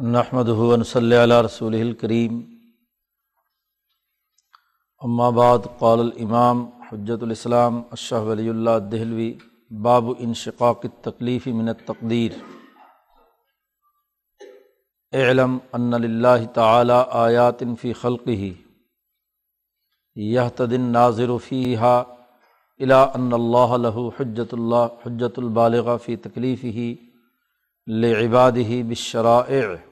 نحمد ہُون صلی اللہ رسول الکریم بعد، قال الامام حجت الاسلام اشہ ولی اللہ دہلوی باب انشقاق تکلیف من تقدیر علم ان اللہ تعلیٰ آیات فی خلق ہی یہ تدن ناظر فیحا الا ان اللہ حجت اللہ حجت البالغ فی تکلیف ہی لعباد ہی بشرائع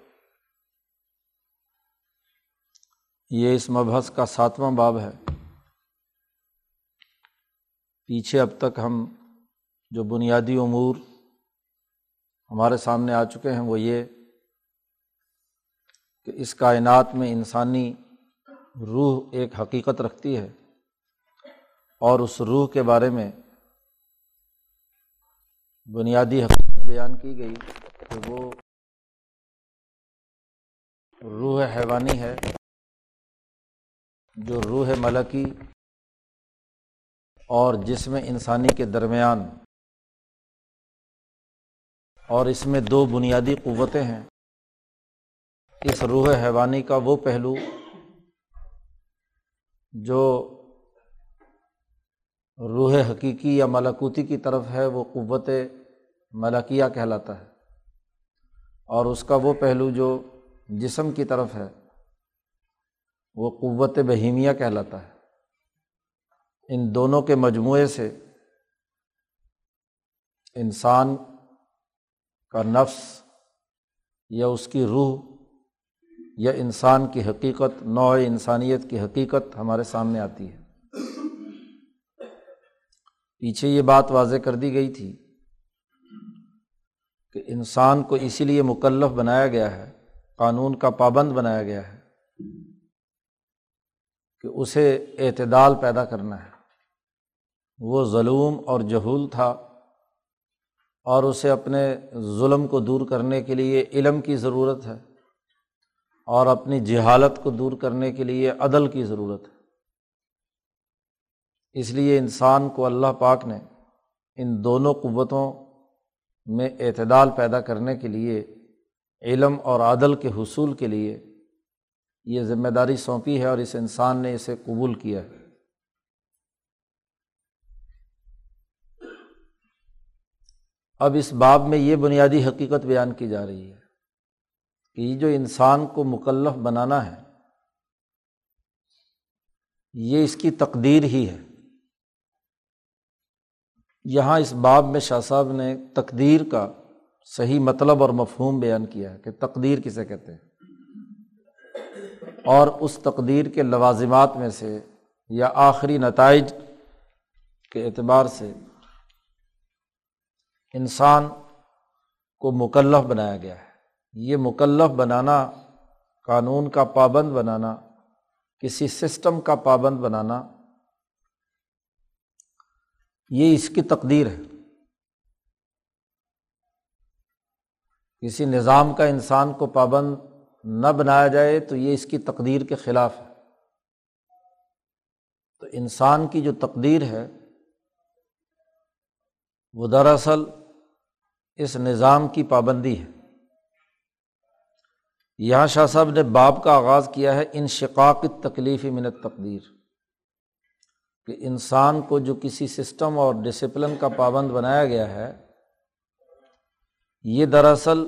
یہ اس مبحث کا ساتواں باب ہے۔ پیچھے اب تک ہم جو بنیادی امور ہمارے سامنے آ چکے ہیں وہ یہ کہ اس کائنات میں انسانی روح ایک حقیقت رکھتی ہے اور اس روح کے بارے میں بنیادی حقیقت بیان کی گئی کہ وہ روح حیوانی ہے۔ جو روح ملکی اور جسم انسانی کے درمیان اور اس میں دو بنیادی قوتیں ہیں۔ اس روح حیوانی کا وہ پہلو جو روح حقیقی یا ملکوتی کی طرف ہے، وہ قوت ملکیہ کہلاتا ہے۔ اور اس کا وہ پہلو جو جسم کی طرف ہے وہ قوت بہیمیہ کہلاتا ہے۔ ان دونوں کے مجموعے سے انسان کا نفس یا اس کی روح یا انسان کی حقیقت، نوع انسانیت کی حقیقت ہمارے سامنے آتی ہے۔ پیچھے یہ بات واضح کر دی گئی تھی کہ انسان کو اسی لیے مکلف بنایا گیا ہے، قانون کا پابند بنایا گیا ہے۔ کہ اسے اعتدال پیدا کرنا ہے۔ وہ ظلم اور جہول تھا اور اسے اپنے ظلم کو دور کرنے کے لیے علم کی ضرورت ہے اور اپنی جہالت کو دور کرنے کے لیے عدل کی ضرورت ہے۔ اس لیے انسان کو اللہ پاک نے ان دونوں قوتوں میں اعتدال پیدا کرنے کے لیے، علم اور عدل کے حصول کے لیے یہ ذمہ داری سونپی ہے اور اس انسان نے اسے قبول کیا ہے۔ اب اس باب میں یہ بنیادی حقیقت بیان کی جا رہی ہے کہ یہ جو انسان کو مکلف بنانا ہے، یہ اس کی تقدیر ہی ہے۔ یہاں اس باب میں شاہ صاحب نے تقدیر کا صحیح مطلب اور مفہوم بیان کیا ہے کہ تقدیر کسے کہتے ہیں۔ اور اس تقدیر کے لوازمات میں سے یا آخری نتائج کے اعتبار سے انسان کو مکلف بنایا گیا ہے۔ یہ مکلف بنانا، قانون کا پابند بنانا، کسی سسٹم کا پابند بنانا، یہ اس کی تقدیر ہے۔ کسی نظام کا انسان کو پابند نہ بنایا جائے تو یہ اس کی تقدیر کے خلاف ہے۔ تو انسان کی جو تقدیر ہے، وہ دراصل اس نظام کی پابندی ہے۔ یہاں شاہ صاحب نے باپ کا آغاز کیا ہے ان شقاق تکلیف منت تقدیر کہ انسان کو جو کسی سسٹم اور ڈسپلن کا پابند بنایا گیا ہے، یہ دراصل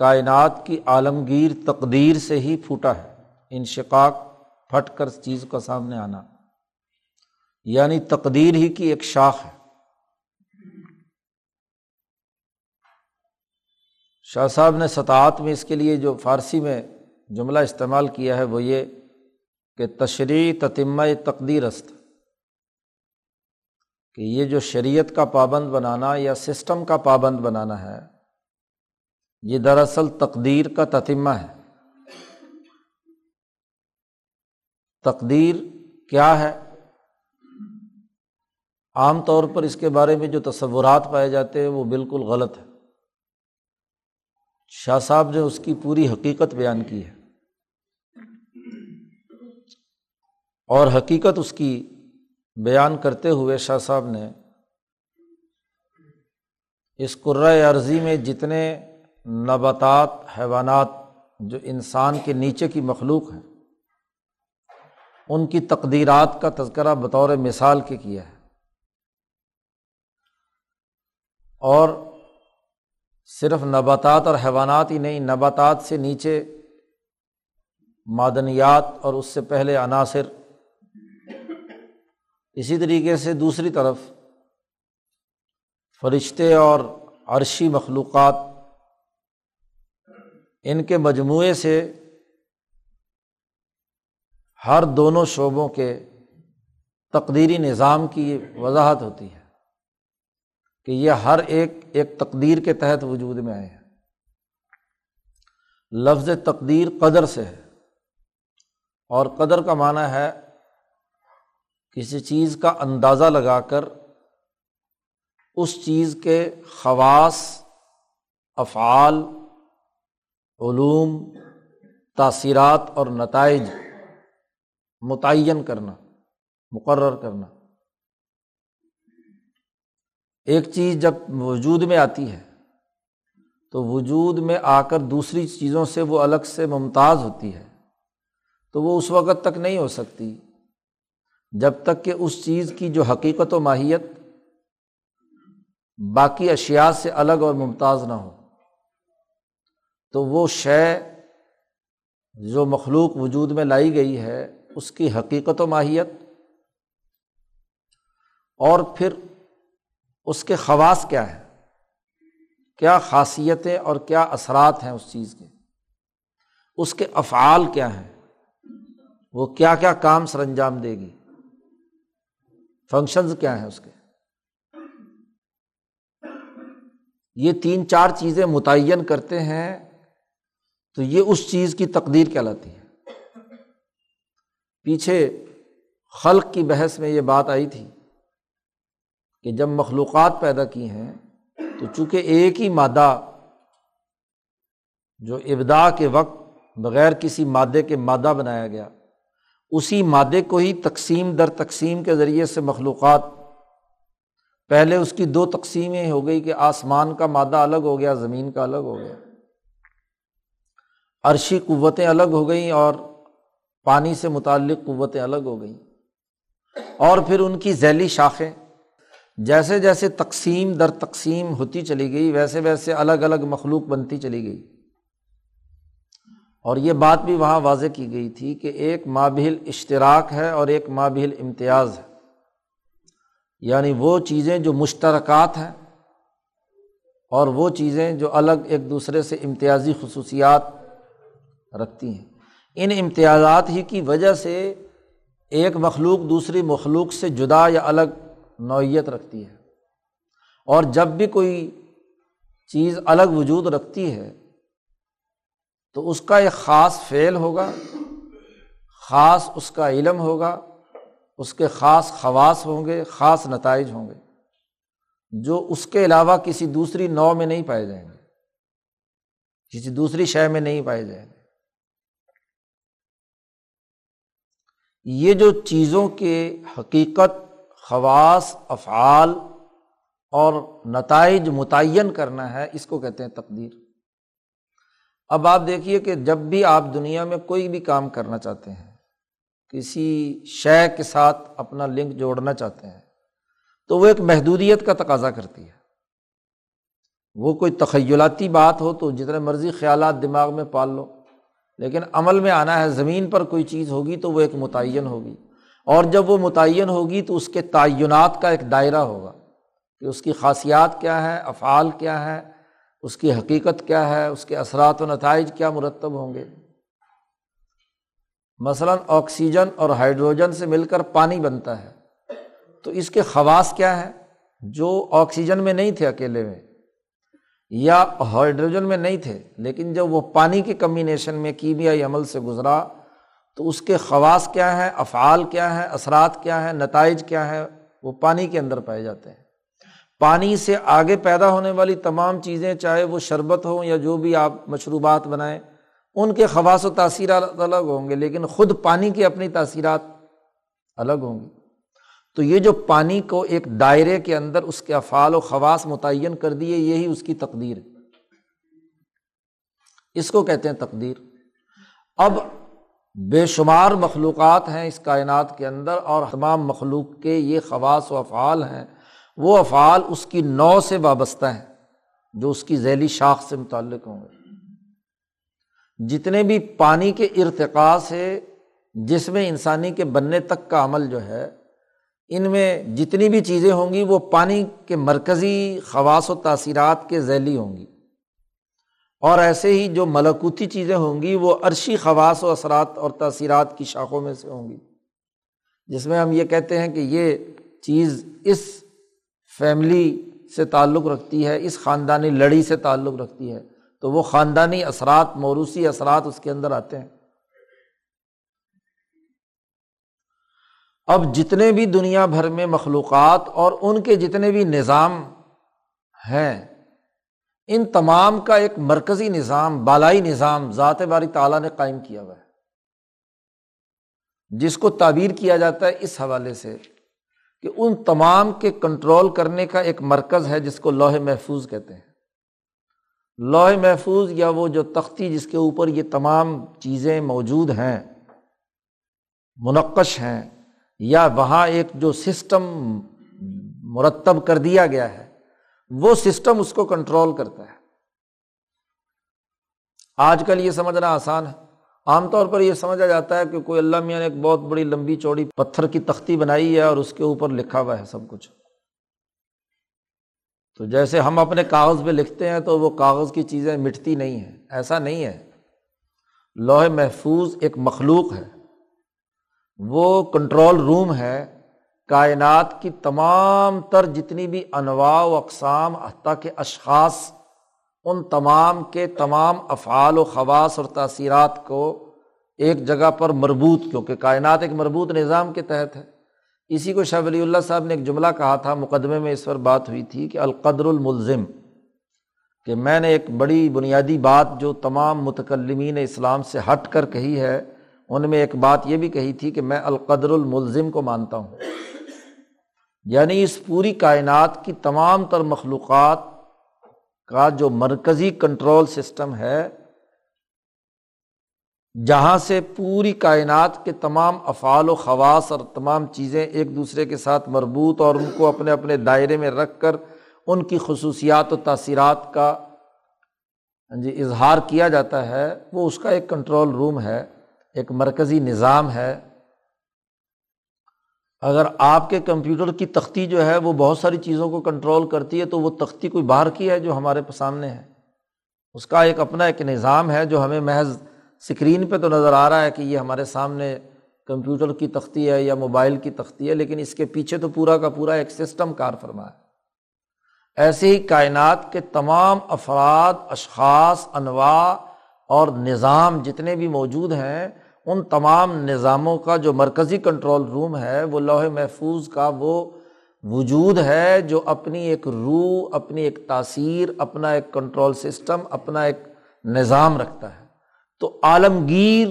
کائنات کی عالمگیر تقدیر سے ہی پھوٹا ہے۔ انشقاق پھٹ کر چیز کا سامنے آنا۔ یعنی تقدیر ہی کی ایک شاخ ہے۔ شاہ صاحب نے سطاعت میں اس کے لیے جو فارسی میں جملہ استعمال کیا ہے وہ یہ کہ تشریح تتمہ تقدیر است کہ یہ جو شریعت کا پابند بنانا یا سسٹم کا پابند بنانا ہے یہ دراصل تقدیر کا تتمہ ہے۔ تقدیر کیا ہے؟ عام طور پر اس کے بارے میں جو تصورات پائے جاتے ہیں وہ بالکل غلط ہے شاہ صاحب نے اس کی پوری حقیقت بیان کی ہے۔ اور حقیقت اس کی بیان کرتے ہوئے شاہ صاحب نے اس قرۂۂ عرضی میں جتنے نباتات، حیوانات جو انسان کے نیچے کی مخلوق ہیں، ان کی تقدیرات کا تذکرہ بطور مثال کے کیا ہے۔ اور صرف نباتات اور حیوانات ہی نہیں، نباتات سے نیچے معدنیات اور اس سے پہلے عناصر، اسی طریقے سے دوسری طرف فرشتے اور عرشی مخلوقات ان کے مجموعے سے ہر دونوں شعبوں کے تقدیری نظام کی وضاحت ہوتی ہے کہ یہ ہر ایک ایک تقدیر کے تحت وجود میں آئے ہیں۔ لفظ تقدیر قدر سے ہے۔ اور قدر کا معنی ہے کسی چیز کا اندازہ لگا کر اس چیز کے خواص، افعال علوم، تاثیرات اور نتائج متعین کرنا، مقرر کرنا۔ ایک چیز جب وجود میں آتی ہے، تو وجود میں آ کر دوسری چیزوں سے وہ الگ سے ممتاز ہوتی ہے، تو وہ اس وقت تک نہیں ہو سکتی۔ جب تک کہ اس چیز کی جو حقیقت و ماہیت باقی اشیا سے الگ اور ممتاز نہ ہو۔ تو وہ شے جو مخلوق وجود میں لائی گئی ہے، اس کی حقیقت و ماہیت اور پھر اس کے خواص کیا ہے کیا خاصیتیں اور کیا اثرات ہیں اس چیز کے؟ اس کے افعال کیا ہیں؟ وہ کیا کیا کام سر انجام دے گی؟ فنکشنز کیا ہیں اس کے؟ یہ تین چار چیزیں متعین کرتے ہیں تو یہ اس چیز کی تقدیر کہلاتی ہے۔ پیچھے خلق کی بحث میں یہ بات آئی تھی کہ جب مخلوقات پیدا کی ہیں تو چونکہ ایک ہی مادہ جو ابدا کے وقت بغیر کسی مادے کے مادہ بنایا گیا، اسی مادے کو ہی تقسیم در تقسیم کے ذریعے سے مخلوقات، پہلے اس کی دو تقسیمیں ہو گئی کہ آسمان کا مادہ الگ ہو گیا، زمین کا الگ ہو گیا۔ عرشی قوتیں الگ ہو گئیں اور پانی سے متعلق قوتیں الگ ہو گئیں۔ اور پھر ان کی ذیلی شاخیں، جیسے جیسے تقسیم در تقسیم ہوتی چلی گئی، ویسے ویسے الگ الگ مخلوق بنتی چلی گئی۔ اور یہ بات بھی وہاں واضح کی گئی تھی کہ ایک مابل اشتراک ہے اور ایک مابل امتیاز ہے۔ یعنی وہ چیزیں جو مشترکات ہیں اور وہ چیزیں جو الگ ایک دوسرے سے امتیازی خصوصیات رکھتی ہیں۔ ان امتیازات ہی کی وجہ سے ایک مخلوق دوسری مخلوق سے جدا یا الگ نوعیت رکھتی ہے۔ اور جب بھی کوئی چیز الگ وجود رکھتی ہے، تو اس کا ایک خاص فعل ہوگا، خاص اس کا علم ہوگا، اس کے خاص خواص ہوں گے، خاص نتائج ہوں گے، جو اس کے علاوہ کسی دوسری نو میں نہیں پائے جائیں گے، کسی دوسری شے میں نہیں پائے جائیں گے۔ یہ جو چیزوں کے حقیقت، خواص، افعال اور نتائج متعین کرنا ہے، اس کو کہتے ہیں تقدیر۔ اب آپ دیکھیے کہ جب بھی آپ دنیا میں کوئی بھی کام کرنا چاہتے ہیں، کسی شے کے ساتھ اپنا لنک جوڑنا چاہتے ہیں، تو وہ ایک محدودیت کا تقاضا کرتی ہے۔ وہ کوئی تخیلاتی بات ہو تو جتنے مرضی خیالات دماغ میں پال لو۔ لیکن عمل میں آنا ہے، زمین پر کوئی چیز ہوگی تو وہ ایک متعین ہوگی۔ اور جب وہ متعین ہوگی تو اس کے تعینات کا ایک دائرہ ہوگا کہ اس کی خاصیات کیا ہے افعال کیا ہے اس کی حقیقت کیا ہے، اس کے اثرات و نتائج کیا مرتب ہوں گے۔ مثلاً آکسیجن اور ہائیڈروجن سے مل کر پانی بنتا ہے۔ تو اس کے خواص کیا ہے جو آکسیجن میں نہیں تھے اکیلے میں یا ہائیڈروجن میں نہیں تھے، لیکن جب وہ پانی کے کمبینیشن میں کیمیائی عمل سے گزرا، تو اس کے خواص کیا ہے افعال کیا ہے اثرات کیا ہے نتائج کیا ہے وہ پانی کے اندر پائے جاتے ہیں۔ پانی سے آگے پیدا ہونے والی تمام چیزیں، چاہے وہ شربت ہوں یا جو بھی آپ مشروبات بنائیں، ان کے خواص و تاثیرات الگ ہوں گے، لیکن خود پانی کی اپنی تاثیرات الگ ہوں گی۔ تو یہ جو پانی کو ایک دائرے کے اندر اس کے افعال و خواص متعین کر دیے، یہی اس کی تقدیر اس کو کہتے ہیں تقدیر۔ اب بے شمار مخلوقات ہیں اس کائنات کے اندر اور تمام مخلوق کے یہ خواص و افعال ہیں۔ وہ افعال اس کی نو سے وابستہ ہیں، جو اس کی ذیلی شاخ سے متعلق ہوں گے۔ جتنے بھی پانی کے ارتقاء سے جس میں انسانی کے بننے تک کا عمل جو ہے ان میں جتنی بھی چیزیں ہوں گی وہ پانی کے مرکزی خواص و تاثیرات کے ذیلی ہوں گی۔ اور ایسے ہی جو ملکوتی چیزیں ہوں گی وہ عرشی خواص و اثرات اور تاثیرات کی شاخوں میں سے ہوں گی۔ جس میں ہم یہ کہتے ہیں کہ یہ چیز اس فیملی سے تعلق رکھتی ہے، اس خاندانی لڑی سے تعلق رکھتی ہے۔ تو وہ خاندانی اثرات، موروثی اثرات اس کے اندر آتے ہیں۔ اب جتنے بھی دنیا بھر میں مخلوقات اور ان کے جتنے بھی نظام ہیں، ان تمام کا ایک مرکزی نظام، بالائی نظام ذات باری تعالیٰ نے قائم کیا ہوا ہے۔ جس کو تعبیر کیا جاتا ہے اس حوالے سے کہ ان تمام کے کنٹرول کرنے کا ایک مرکز ہے جس کو لوہے محفوظ کہتے ہیں۔ لوہے محفوظ یا وہ جو تختی جس کے اوپر یہ تمام چیزیں موجود ہیں، منقش ہیں یا وہاں ایک جو سسٹم مرتب کر دیا گیا ہے، وہ سسٹم اس کو کنٹرول کرتا ہے۔ آج کل یہ سمجھنا آسان ہے۔ عام طور پر یہ سمجھا جاتا ہے کہ کوئی اللہ میاں نے ایک بہت بڑی لمبی چوڑی پتھر کی تختی بنائی ہے اور اس کے اوپر لکھا ہوا ہے سب کچھ۔ تو جیسے ہم اپنے کاغذ پہ لکھتے ہیں تو وہ کاغذ کی چیزیں مٹتی نہیں ہیں، ایسا نہیں ہے۔ لوہے محفوظ ایک مخلوق ہے۔ وہ کنٹرول روم ہے، کائنات کی تمام تر جتنی بھی انواع و اقسام، حتیٰ کہ اشخاص، ان تمام کے تمام افعال و خواص اور تاثیرات کو ایک جگہ پر مربوط، کیونکہ کائنات ایک مربوط نظام کے تحت ہے۔ اسی کو شاہ ولی اللہ صاحب نے ایک جملہ کہا تھا، مقدمے میں اس پر بات ہوئی تھی کہ القدر الملزم، کہ میں نے ایک بڑی بنیادی بات جو تمام متکلمین اسلام سے ہٹ کر کہی ہے ان میں ایک بات یہ بھی کہی تھی کہ میں القدر الملزم کو مانتا ہوں۔ یعنی اس پوری کائنات کی تمام تر مخلوقات کا جو مرکزی کنٹرول سسٹم ہے، جہاں سے پوری کائنات کے تمام افعال و خواص اور تمام چیزیں ایک دوسرے کے ساتھ مربوط اور ان کو اپنے اپنے دائرے میں رکھ کر ان کی خصوصیات و تاثیرات کا ہاں جی اظہار کیا جاتا ہے، وہ اس کا ایک کنٹرول روم ہے۔ ایک مرکزی نظام ہے۔ اگر آپ کے کمپیوٹر کی تختی جو ہے وہ بہت ساری چیزوں کو کنٹرول کرتی ہے تو وہ تختی کوئی باہر کی ہے جو ہمارے سامنے ہے؟ اس کا ایک اپنا ایک نظام ہے جو ہمیں محض اسکرین پہ تو نظر آ رہا ہے کہ یہ ہمارے سامنے کمپیوٹر کی تختی ہے یا موبائل کی تختی ہے، لیکن اس کے پیچھے تو پورا کا پورا ایک سسٹم کار فرما ہے۔ ایسے ہی کائنات کے تمام افراد، اشخاص، انواع اور نظام جتنے بھی موجود ہیں ان تمام نظاموں کا جو مرکزی کنٹرول روم ہے، وہ لوہے محفوظ کا وہ وجود ہے جو اپنی ایک روح، اپنی ایک تاثیر، اپنا ایک کنٹرول سسٹم، اپنا ایک نظام رکھتا ہے۔ تو عالمگیر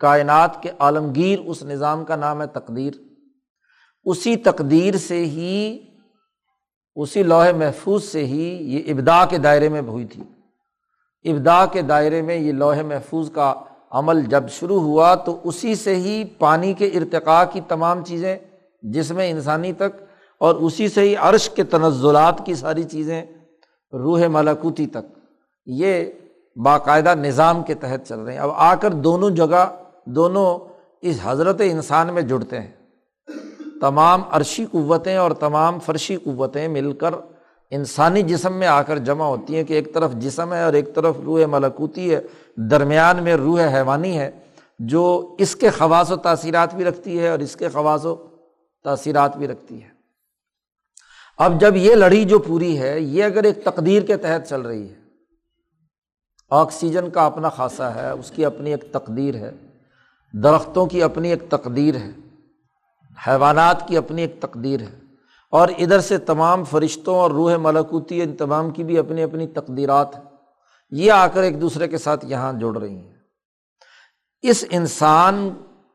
کائنات کے عالمگیر اس نظام کا نام ہے تقدیر۔ اسی تقدیر سے ہی، اسی لوہے محفوظ سے ہی یہ ابدا کے دائرے میں ہوئی تھی۔ ابدا کے دائرے میں یہ لوہے محفوظ کا عمل جب شروع ہوا تو اسی سے ہی پانی کے ارتقاء کی تمام چیزیں جس میں انسانی تک اور اسی سے ہی عرش کے تنزلات کی ساری چیزیں روح ملاکوتی تک۔ یہ باقاعدہ نظام کے تحت چل رہے ہیں۔ اب آ کر دونوں جگہ دونوں اس حضرت انسان میں جڑتے ہیں۔ تمام عرشی قوتیں اور تمام فرشی قوتیں مل کر انسانی جسم میں آ کر جمع ہوتی ہیں کہ ایک طرف جسم ہے اور ایک طرف روح ملکوتی ہے، درمیان میں روح حیوانی ہے، جو اس کے خواص و تاثیرات بھی رکھتی ہے اور اس کے خواص و تاثیرات بھی رکھتی ہے۔ اب جب یہ لڑی جو پوری ہے، یہ اگر ایک تقدیر کے تحت چل رہی ہے، آکسیجن کا اپنا خاصہ ہے، اس کی اپنی ایک تقدیر ہے، درختوں کی اپنی ایک تقدیر ہے، حیوانات کی اپنی ایک تقدیر ہے۔ اور ادھر سے تمام فرشتوں اور روح ملکوتی ان تمام کی بھی اپنی اپنی تقدیرات ہیں۔ یہ آ کر ایک دوسرے کے ساتھ یہاں جڑ رہی ہیں۔ اس انسان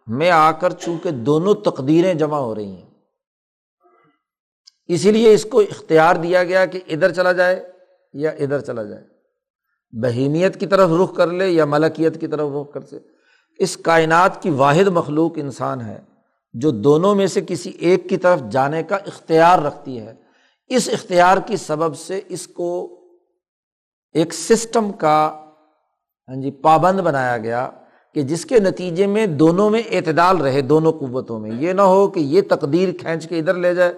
میں آ کر چونکہ دونوں تقدیریں جمع ہو رہی ہیں، اسی لیے اس کو اختیار دیا گیا کہ ادھر چلا جائے یا ادھر چلا جائے۔ بہیمیت کی طرف رخ کر لے یا ملکیت کی طرف رخ کر سے۔ اس کائنات کی واحد مخلوق انسان ہے۔ جو دونوں میں سے کسی ایک کی طرف جانے کا اختیار رکھتی ہے، اس اختیار کی سبب سے اس کو ایک سسٹم کا ہاں جی پابند بنایا گیا کہ جس کے نتیجے میں دونوں میں اعتدال رہے، دونوں قوتوں میں۔ یہ نہ ہو کہ یہ تقدیر کھینچ کے ادھر لے جائے،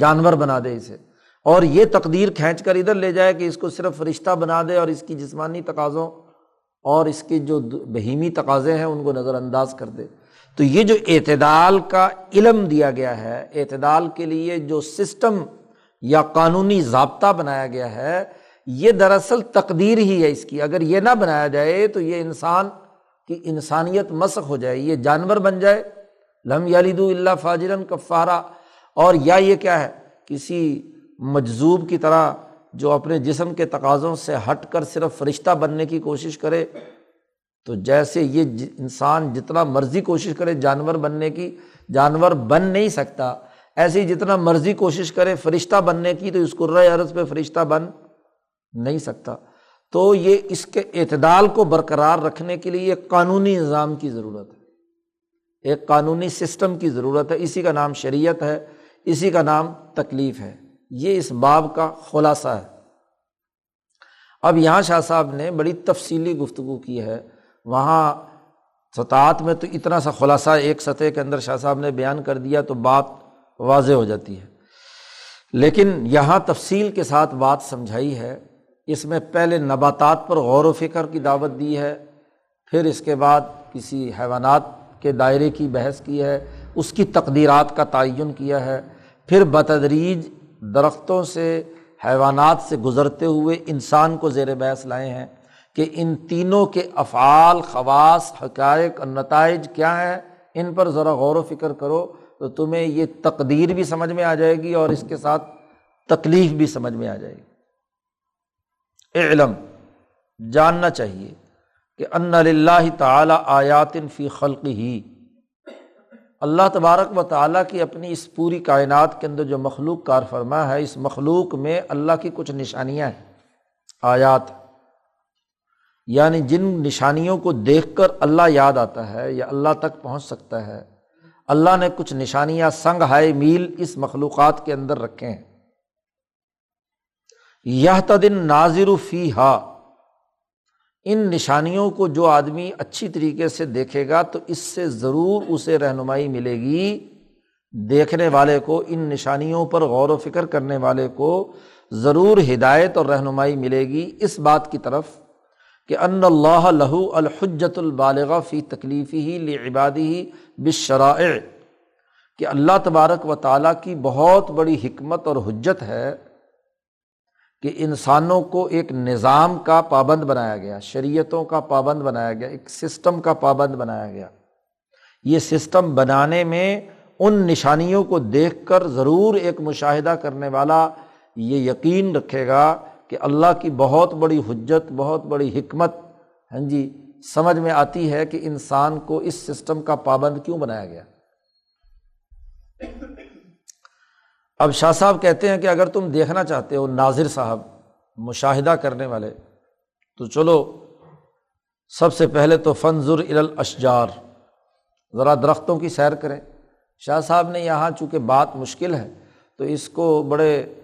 جانور بنا دے اسے۔ اور یہ تقدیر کھینچ کر ادھر لے جائے کہ اس کو صرف رشتہ بنا دے اور اس کی جسمانی تقاضوں اور اس کے جو بہیمی تقاضے ہیں، ان کو نظر انداز کر دے۔ تو یہ جو اعتدال کا علم دیا گیا ہے، اعتدال کے لیے جو سسٹم یا قانونی ضابطہ بنایا گیا ہے، یہ دراصل تقدیر ہی ہے اس کی۔ اگر یہ نہ بنایا جائے تو یہ انسان کی انسانیت مسق ہو جائے، یہ جانور بن جائے۔ لم یالد اللہ فاجرن کفارہ اور یا یہ کیا ہے، کسی مجذوب کی طرح جو اپنے جسم کے تقاضوں سے ہٹ کر صرف فرشتہ بننے کی کوشش کرے تو جیسے یہ انسان جتنا مرضی کوشش کرے جانور بننے کی، جانور بن نہیں سکتا، ایسے ہی جتنا مرضی کوشش کرے فرشتہ بننے کی، تو اس قرۂۂ عرض پہ فرشتہ بن نہیں سکتا۔ تو یہ اس کے اعتدال کو برقرار رکھنے کے لیے ایک قانونی نظام کی ضرورت ہے۔ ایک قانونی سسٹم کی ضرورت ہے۔ اسی کا نام شریعت ہے، اسی کا نام تکلیف ہے۔ یہ اس باب کا خلاصہ ہے۔ اب یہاں شاہ صاحب نے بڑی تفصیلی گفتگو کی ہے۔ وہاں سطحت میں تو اتنا سا خلاصہ ایک سطح کے اندر شاہ صاحب نے بیان کر دیا تو بات واضح ہو جاتی ہے۔ لیکن یہاں تفصیل کے ساتھ بات سمجھائی ہے۔ اس میں پہلے نباتات پر غور و فکر کی دعوت دی ہے، پھر اس کے بعد کسی حیوانات کے دائرے کی بحث کی ہے، اس کی تقدیرات کا تعین کیا ہے۔ پھر بتدریج درختوں سے، حیوانات سے گزرتے ہوئے انسان کو زیر بحث لائے ہیں۔ کہ ان تینوں کے افعال، خواص، حقائق اور نتائج کیا ہیں، ان پر ذرا غور و فکر کرو تو تمہیں یہ تقدیر بھی سمجھ میں آ جائے گی اور اس کے ساتھ تکلیف بھی سمجھ میں آ جائے گی۔ علم جاننا چاہیے کہ ان اللہ تعالیٰ آیاتن فی خلق ہی اللہ تبارک و تعالیٰ کی اپنی اس پوری کائنات کے اندر جو مخلوق کار فرما ہے، اس مخلوق میں اللہ کی کچھ نشانیاں ہیں۔ آیات یعنی جن نشانیوں کو دیکھ کر اللہ یاد آتا ہے یا اللہ تک پہنچ سکتا ہے، اللہ نے کچھ نشانیاں سنگ ہائے میل اس مخلوقات کے اندر رکھے ہیں۔ یہ تدن نازر فی ہا ان نشانیوں کو جو آدمی اچھی طریقے سے دیکھے گا تو اس سے ضرور اسے رہنمائی ملے گی۔ دیکھنے والے کو، ان نشانیوں پر غور و فکر کرنے والے کو ضرور ہدایت اور رہنمائی ملے گی۔ اس بات کی طرف کہ ان اللہ لہو الحجت البالغ فی تکلیفی ہی لبادی ہی بشرائع کہ اللہ تبارک و تعالیٰ کی بہت بڑی حکمت اور حجت ہے کہ انسانوں کو ایک نظام کا پابند بنایا گیا، شریعتوں کا پابند بنایا گیا، ایک سسٹم کا پابند بنایا گیا۔ یہ سسٹم بنانے میں ان نشانیوں کو دیکھ کر ضرور ایک مشاہدہ کرنے والا یہ یقین رکھے گا کہ اللہ کی بہت بڑی حجت، بہت بڑی حکمت ہاں جی سمجھ میں آتی ہے کہ انسان کو اس سسٹم کا پابند کیوں بنایا گیا؟ اب شاہ صاحب کہتے ہیں کہ اگر تم دیکھنا چاہتے ہو ناظر صاحب، مشاہدہ کرنے والے، تو چلو، سب سے پہلے تو فنظر الاشجار، ذرا درختوں کی سیر کریں۔ شاہ صاحب نے یہاں چونکہ بات مشکل ہے، تو اس کو بڑے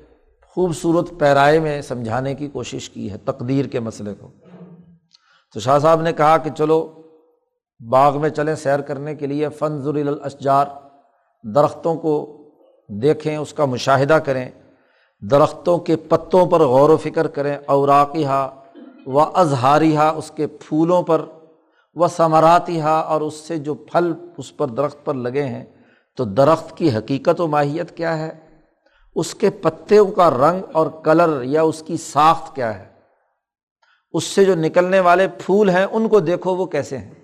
خوبصورت پیرائے میں سمجھانے کی کوشش کی ہے، تقدیر کے مسئلے کو۔ تو شاہ صاحب نے کہا کہ چلو، باغ میں چلیں سیر کرنے کے لیے، فنظر الاشجار، درختوں کو دیکھیں، اس کا مشاہدہ کریں، درختوں کے پتوں پر غور و فکر کریں اوراقی ہا و اظہاری ہا اس کے پھولوں پر، و ثمراتی ہا اور اس سے جو پھل اس پر درخت پر لگے ہیں۔ تو درخت کی حقیقت و ماہیت کیا ہے؟ اس کے پتوں کا رنگ اور کلر یا اس کی ساخت کیا ہے؟ اس سے جو نکلنے والے پھول ہیں، ان کو دیکھو وہ کیسے ہیں۔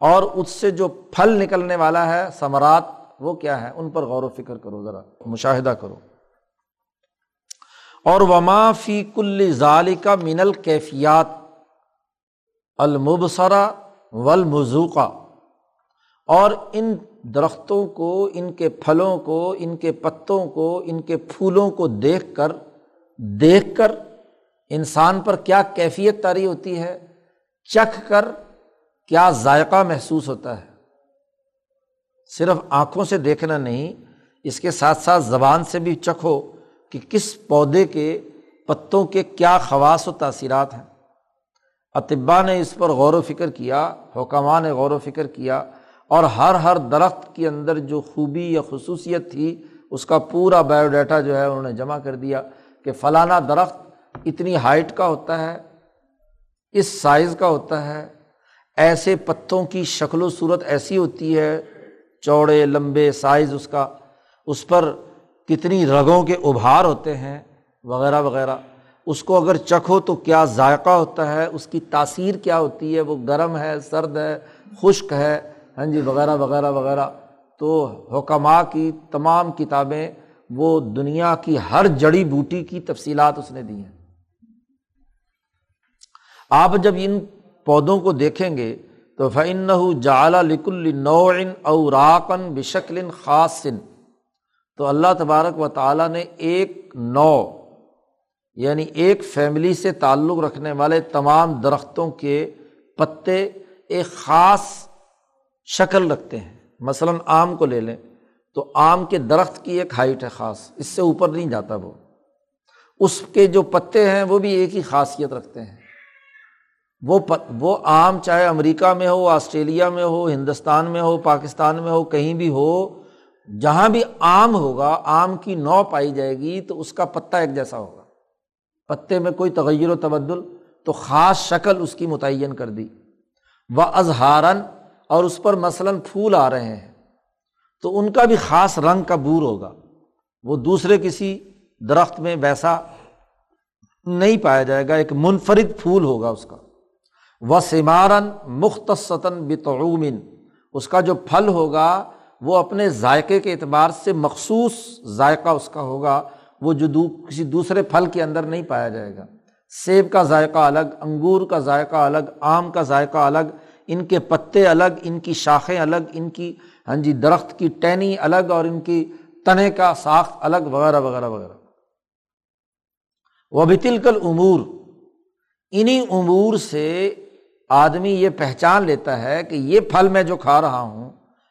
اور اس سے جو پھل نکلنے والا ہے، ثمرات، وہ کیا ہے؟ ان پر غور و فکر کرو ذرا، مشاہدہ کرو۔ اور وما فی کل ظال کا من الکیفیات المبصرا والمزوقا اور ان درختوں کو، ان کے پھلوں کو، ان کے پتوں کو، ان کے پھولوں کو دیکھ کر دیکھ کر انسان پر کیا کیفیت تاری ہوتی ہے؟ چکھ کر کیا ذائقہ محسوس ہوتا ہے؟ صرف آنکھوں سے دیکھنا نہیں، اس کے ساتھ ساتھ زبان سے بھی چکھو کہ کس پودے کے پتوں کے کیا خواص و تاثیرات ہیں۔ اطبا نے اس پر غور و فکر کیا حکمہ نے غور و فکر کیا اور ہر ہر درخت کے اندر جو خوبی یا خصوصیت تھی، اس کا پورا بایو ڈیٹا جو ہے، انہوں نے جمع کر دیا کہ فلانا درخت اتنی ہائٹ کا ہوتا ہے، اس سائز کا ہوتا ہے، ایسے پتوں کی شکل و صورت ایسی ہوتی ہے، چوڑے، لمبے سائز اس کا، اس پر کتنی رگوں کے ابھار ہوتے ہیں، وغیرہ وغیرہ۔ اس کو اگر چکھو تو کیا ذائقہ ہوتا ہے؟ اس کی تاثیر کیا ہوتی ہے؟ وہ گرم ہے، سرد ہے، خشک ہے۔ ہاں جی وغیرہ وغیرہ وغیرہ۔ تو حکمہ کی تمام کتابیں وہ دنیا کی ہر جڑی بوٹی کی تفصیلات اس نے دی ہیں۔ آپ جب ان پودوں کو دیکھیں گے تو فن جعلی لکل نوعن اوراقن بشکل خاصن تو اللہ تبارک و تعالیٰ نے ایک نو یعنی ایک فیملی سے تعلق رکھنے والے تمام درختوں کے پتے ایک خاص شکل رکھتے ہیں۔ مثلاً آم کو لے لیں تو آم کے درخت کی ایک ہائٹ ہے خاص، اس سے اوپر نہیں جاتا وہ۔ اس کے جو پتے ہیں وہ بھی ایک ہی خاصیت رکھتے ہیں۔ وہ وہ آم چاہے امریکہ میں ہو، آسٹریلیا میں ہو، ہندوستان میں ہو، پاکستان میں ہو، کہیں بھی ہو، جہاں بھی آم ہوگا، آم کی نو پائی جائے گی تو اس کا پتا ایک جیسا ہوگا۔ پتے میں کوئی تغیر و تبدل تو خاص شکل اس کی متعین کر دی۔ و اظہارن اور اس پر مثلاً پھول آ رہے ہیں، تو ان کا بھی خاص رنگ کا بور ہوگا۔ وہ دوسرے کسی درخت میں ویسا نہیں پایا جائے گا، ایک منفرد پھول ہوگا اس کا۔ و سمارن مختصاً بتعومن اس کا جو پھل ہوگا، وہ اپنے ذائقے کے اعتبار سے مخصوص ذائقہ اس کا ہوگا، وہ جو دو، کسی دوسرے پھل کے اندر نہیں پایا جائے گا۔ سیب کا ذائقہ الگ، انگور کا ذائقہ الگ، آم کا ذائقہ الگ ان کے پتے الگ، ان کی شاخیں الگ، ان کی ہاں جی درخت کی ٹینی الگ اور ان کی تنے کا ساخت الگ، وغیرہ وغیرہ وغیرہ۔ وہ بھی تلکل امور انہیں امور سے آدمی یہ پہچان لیتا ہے کہ یہ پھل میں جو کھا رہا ہوں،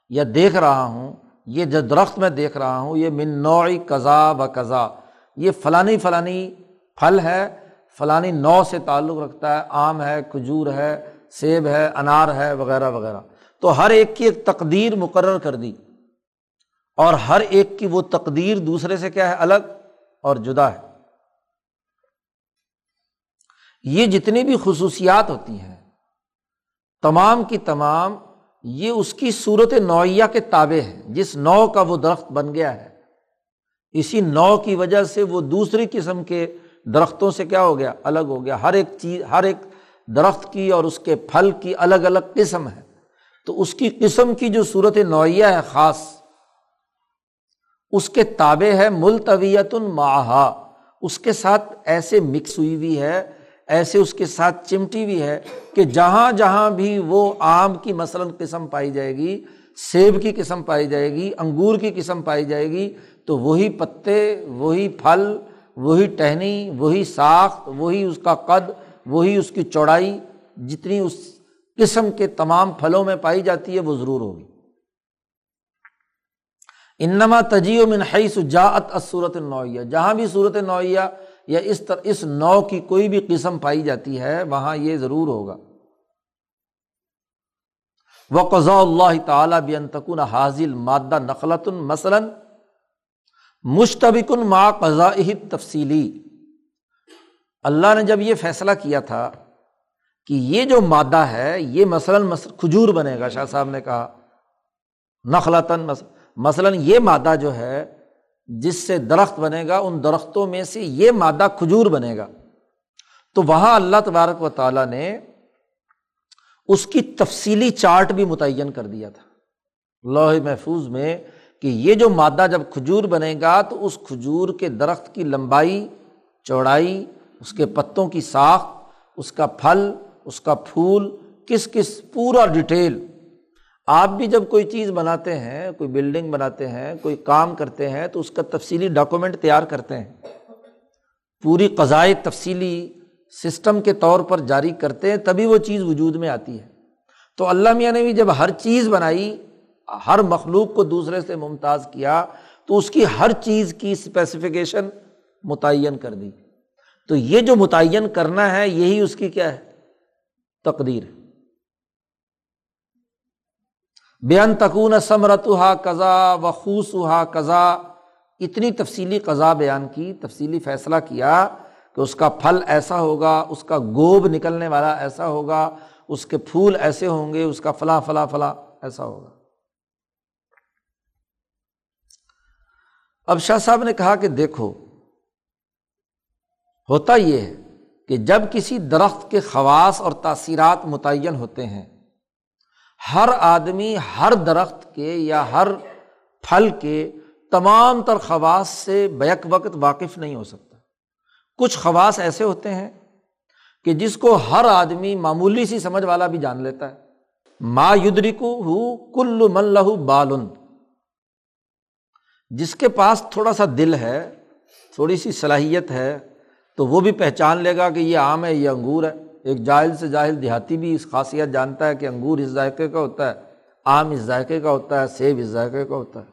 یا دیکھ رہا ہوں، یہ جو درخت میں دیکھ رہا ہوں، یہ من نوعی قزا و قزا یہ فلانی فلانی پھل ہے، فلانی نو سے تعلق رکھتا ہے، آم ہے، کھجور ہے سیب ہے، انار ہے وغیرہ وغیرہ۔ تو ہر ایک کی ایک تقدیر مقرر کر دی۔ اور ہر ایک کی وہ تقدیر دوسرے سے کیا ہے؟ الگ اور جدا ہے۔ یہ جتنی بھی خصوصیات ہوتی ہیں، تمام کی تمام، یہ اس کی صورت نوعیہ کے تابع ہے جس نو کا وہ درخت بن گیا ہے۔ اسی نو کی وجہ سے وہ دوسری قسم کے درختوں سے کیا ہو گیا؟ الگ ہو گیا۔ ہر ایک چیز، ہر ایک درخت کی اور اس کے پھل کی الگ الگ قسم ہے۔ تو اس کی قسم کی جو صورت نوعیہ ہے خاص، اس کے تابع ہے ملتویت الماہا اس کے ساتھ ایسے مکس ہوئی ہوئی ہے، ایسے اس کے ساتھ چمٹی بھی ہے کہ جہاں جہاں بھی وہ آم کی مثلاً قسم پائی جائے گی، سیب کی قسم پائی جائے گی، انگور کی قسم پائی جائے گی، تو وہی پتے، وہی پھل، وہی ٹہنی، وہی ساخت، وہی اس کا قد وہی اس کی چوڑائی جتنی اس قسم کے تمام پھلوں میں پائی جاتی ہے، وہ ضرور ہوگی۔ انما تجی و منحص جاعت صورت نوعیہ جہاں بھی صورت نوعیہ یا اس طرح اس نو کی کوئی بھی قسم پائی جاتی ہے، وہاں یہ ضرور ہوگا۔ وہ قضاء اللہ تعالیٰ بنتکن حاضل مادہ نقلۃ مثلاً مشتبکن ما قضا تفصیلی اللہ نے جب یہ فیصلہ کیا تھا کہ یہ جو مادہ ہے، یہ مثلاً کھجور بنے گا، شاہ صاحب نے کہا، نخلتاً مثلاً یہ مادہ جو ہے، جس سے درخت بنے گا، ان درختوں میں سے یہ مادہ کھجور بنے گا۔ تو وہاں اللہ تبارک و تعالیٰ نے اس کی تفصیلی چارٹ بھی متعین کر دیا تھا۔ لوہ محفوظ میں کہ یہ جو مادہ جب کھجور بنے گا، تو اس کھجور کے درخت کی لمبائی، چوڑائی اس کے پتوں کی ساخت، اس کا پھل، اس کا پھول، کس کس پورا ڈیٹیل۔ آپ بھی جب کوئی چیز بناتے ہیں، کوئی بلڈنگ بناتے ہیں، کوئی کام کرتے ہیں، تو اس کا تفصیلی ڈاکومنٹ تیار کرتے ہیں۔ پوری قضائے تفصیلی سسٹم کے طور پر جاری کرتے ہیں، تبھی وہ چیز وجود میں آتی ہے۔ تو اللہ میاں نے بھی جب ہر چیز بنائی، ہر مخلوق کو دوسرے سے ممتاز کیا، تو اس کی ہر چیز کی اسپیسیفکیشن متعین کر دی۔ تو یہ جو متعین کرنا ہے، یہی اس کی کیا ہے؟ تقدیر بے تکون سمرت ہا قزا وخوص ہا قزا اتنی تفصیلی قزا بیان کی، تفصیلی فیصلہ کیا کہ اس کا پھل ایسا ہوگا، اس کا گوب نکلنے والا ایسا ہوگا، اس کے پھول ایسے ہوں گے، اس کا فلاں فلاں فلاں ایسا ہوگا۔ اب شاہ صاحب نے کہا کہ دیکھو ہوتا یہ ہے کہ جب کسی درخت کے خواص اور تاثیرات متعین ہوتے ہیں، ہر آدمی ہر درخت کے یا ہر پھل کے تمام تر خواص سے بیک وقت واقف نہیں ہو سکتا۔ کچھ خواص ایسے ہوتے ہیں کہ جس کو ہر آدمی معمولی سی سمجھ والا بھی جان لیتا ہے۔ ما یدرکو ہو کل من لہو بالن جس کے پاس تھوڑا سا دل ہے، تھوڑی سی صلاحیت ہے تو وہ بھی پہچان لے گا کہ یہ آم ہے، یہ انگور ہے۔ ایک جاہل سے جاہل دیہاتی بھی اس خاصیت جانتا ہے کہ انگور اس ذائقے کا ہوتا ہے آم اس ذائقے کا ہوتا ہے، سیب اس ذائقے کا ہوتا ہے۔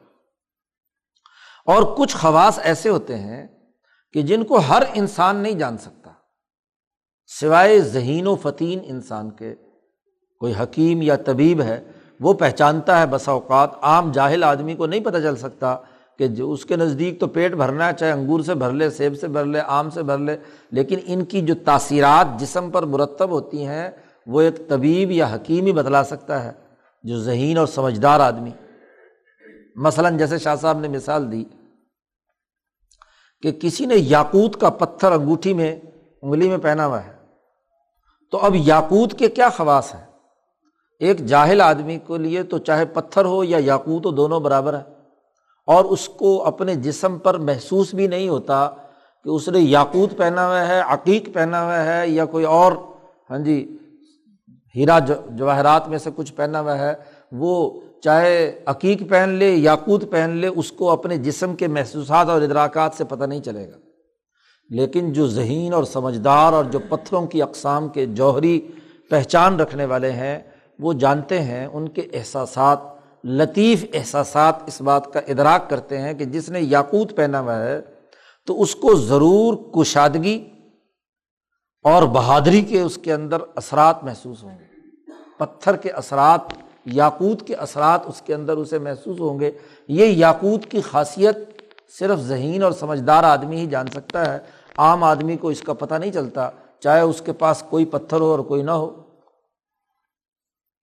اور کچھ خواص ایسے ہوتے ہیں کہ جن کو ہر انسان نہیں جان سکتا۔ سوائے ذہین و فتین انسان کے، کوئی حکیم یا طبیب ہے، وہ پہچانتا ہے بسا اوقات عام جاہل آدمی کو نہیں پتہ چل سکتا کہ جو اس کے نزدیک تو پیٹ بھرنا ہے، چاہے انگور سے بھر لے، سیب سے بھر لے، آم سے بھر لے، لیکن ان کی جو تاثیرات جسم پر مرتب ہوتی ہیں، وہ ایک طبیب یا حکیم ہی بدلا سکتا ہے، جو ذہین اور سمجھدار آدمی۔ مثلاً جیسے شاہ صاحب نے مثال دی کہ کسی نے یاقوت کا پتھر انگوٹھی میں، انگلی میں پہنا ہوا ہے، تو اب یاقوت کے کیا خواص ہیں؟ ایک جاہل آدمی کو لیے تو چاہے پتھر ہو یا یاقوت ہو، دونوں برابر ہے اور اس کو اپنے جسم پر محسوس بھی نہیں ہوتا کہ اس نے یاقوت پہنا ہوا ہے، عقیق پہنا ہوا ہے یا کوئی اور ہاں جی ہیرا جواہرات میں سے کچھ پہنا ہوا ہے۔ وہ چاہے عقیق پہن لے، یاقوت پہن لے، اس کو اپنے جسم کے محسوسات اور ادراکات سے پتہ نہیں چلے گا۔ لیکن جو ذہین اور سمجھدار اور جو پتھروں کی اقسام کے جوہری پہچان رکھنے والے ہیں، وہ جانتے ہیں ان کے احساسات لطیف احساسات اس بات کا ادراک کرتے ہیں کہ جس نے یاقوت پہنا ہوا ہے، تو اس کو ضرور کشادگی اور بہادری کے اس کے اندر اثرات محسوس ہوں گے۔ پتھر کے اثرات، یاقوت کے اثرات اس کے اندر اسے محسوس ہوں گے۔ یہ یاقوت کی خاصیت صرف ذہین اور سمجھدار آدمی ہی جان سکتا ہے۔ عام آدمی کو اس کا پتہ نہیں چلتا، چاہے اس کے پاس کوئی پتھر ہو اور کوئی نہ ہو۔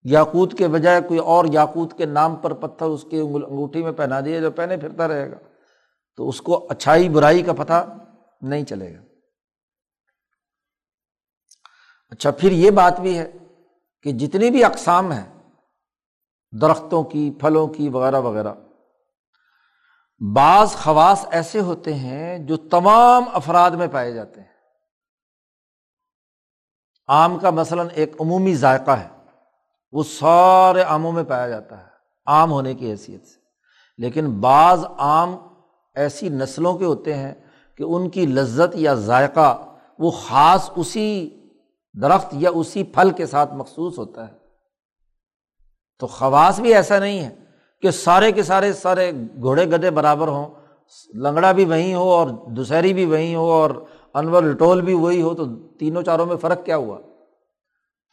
یاقوت کے بجائے کوئی اور یاقوت کے نام پر پتھر اس کی انگوٹھی میں پہنا دیا جو پہنے پھرتا رہے گا۔ تو اس کو اچھائی برائی کا پتہ نہیں چلے گا۔ اچھا پھر یہ بات بھی ہے کہ جتنی بھی اقسام ہیں، درختوں کی، پھلوں کی، وغیرہ وغیرہ، بعض خواص ایسے ہوتے ہیں جو تمام افراد میں پائے جاتے ہیں۔ آم کا مثلاً ایک عمومی ذائقہ ہے۔ وہ سارے آموں میں پایا جاتا ہے، عام ہونے کی حیثیت سے۔ لیکن بعض آم ایسی نسلوں کے ہوتے ہیں کہ ان کی لذت یا ذائقہ وہ خاص اسی درخت یا اسی پھل کے ساتھ مخصوص ہوتا ہے۔ تو خواص بھی ایسا نہیں ہے کہ سارے کے سارے سارے گھوڑے گدے برابر ہوں، لنگڑا بھی وہیں ہو اور دوسہری بھی وہیں ہو اور انور لٹول بھی وہی ہو، تو تینوں چاروں میں فرق کیا ہوا؟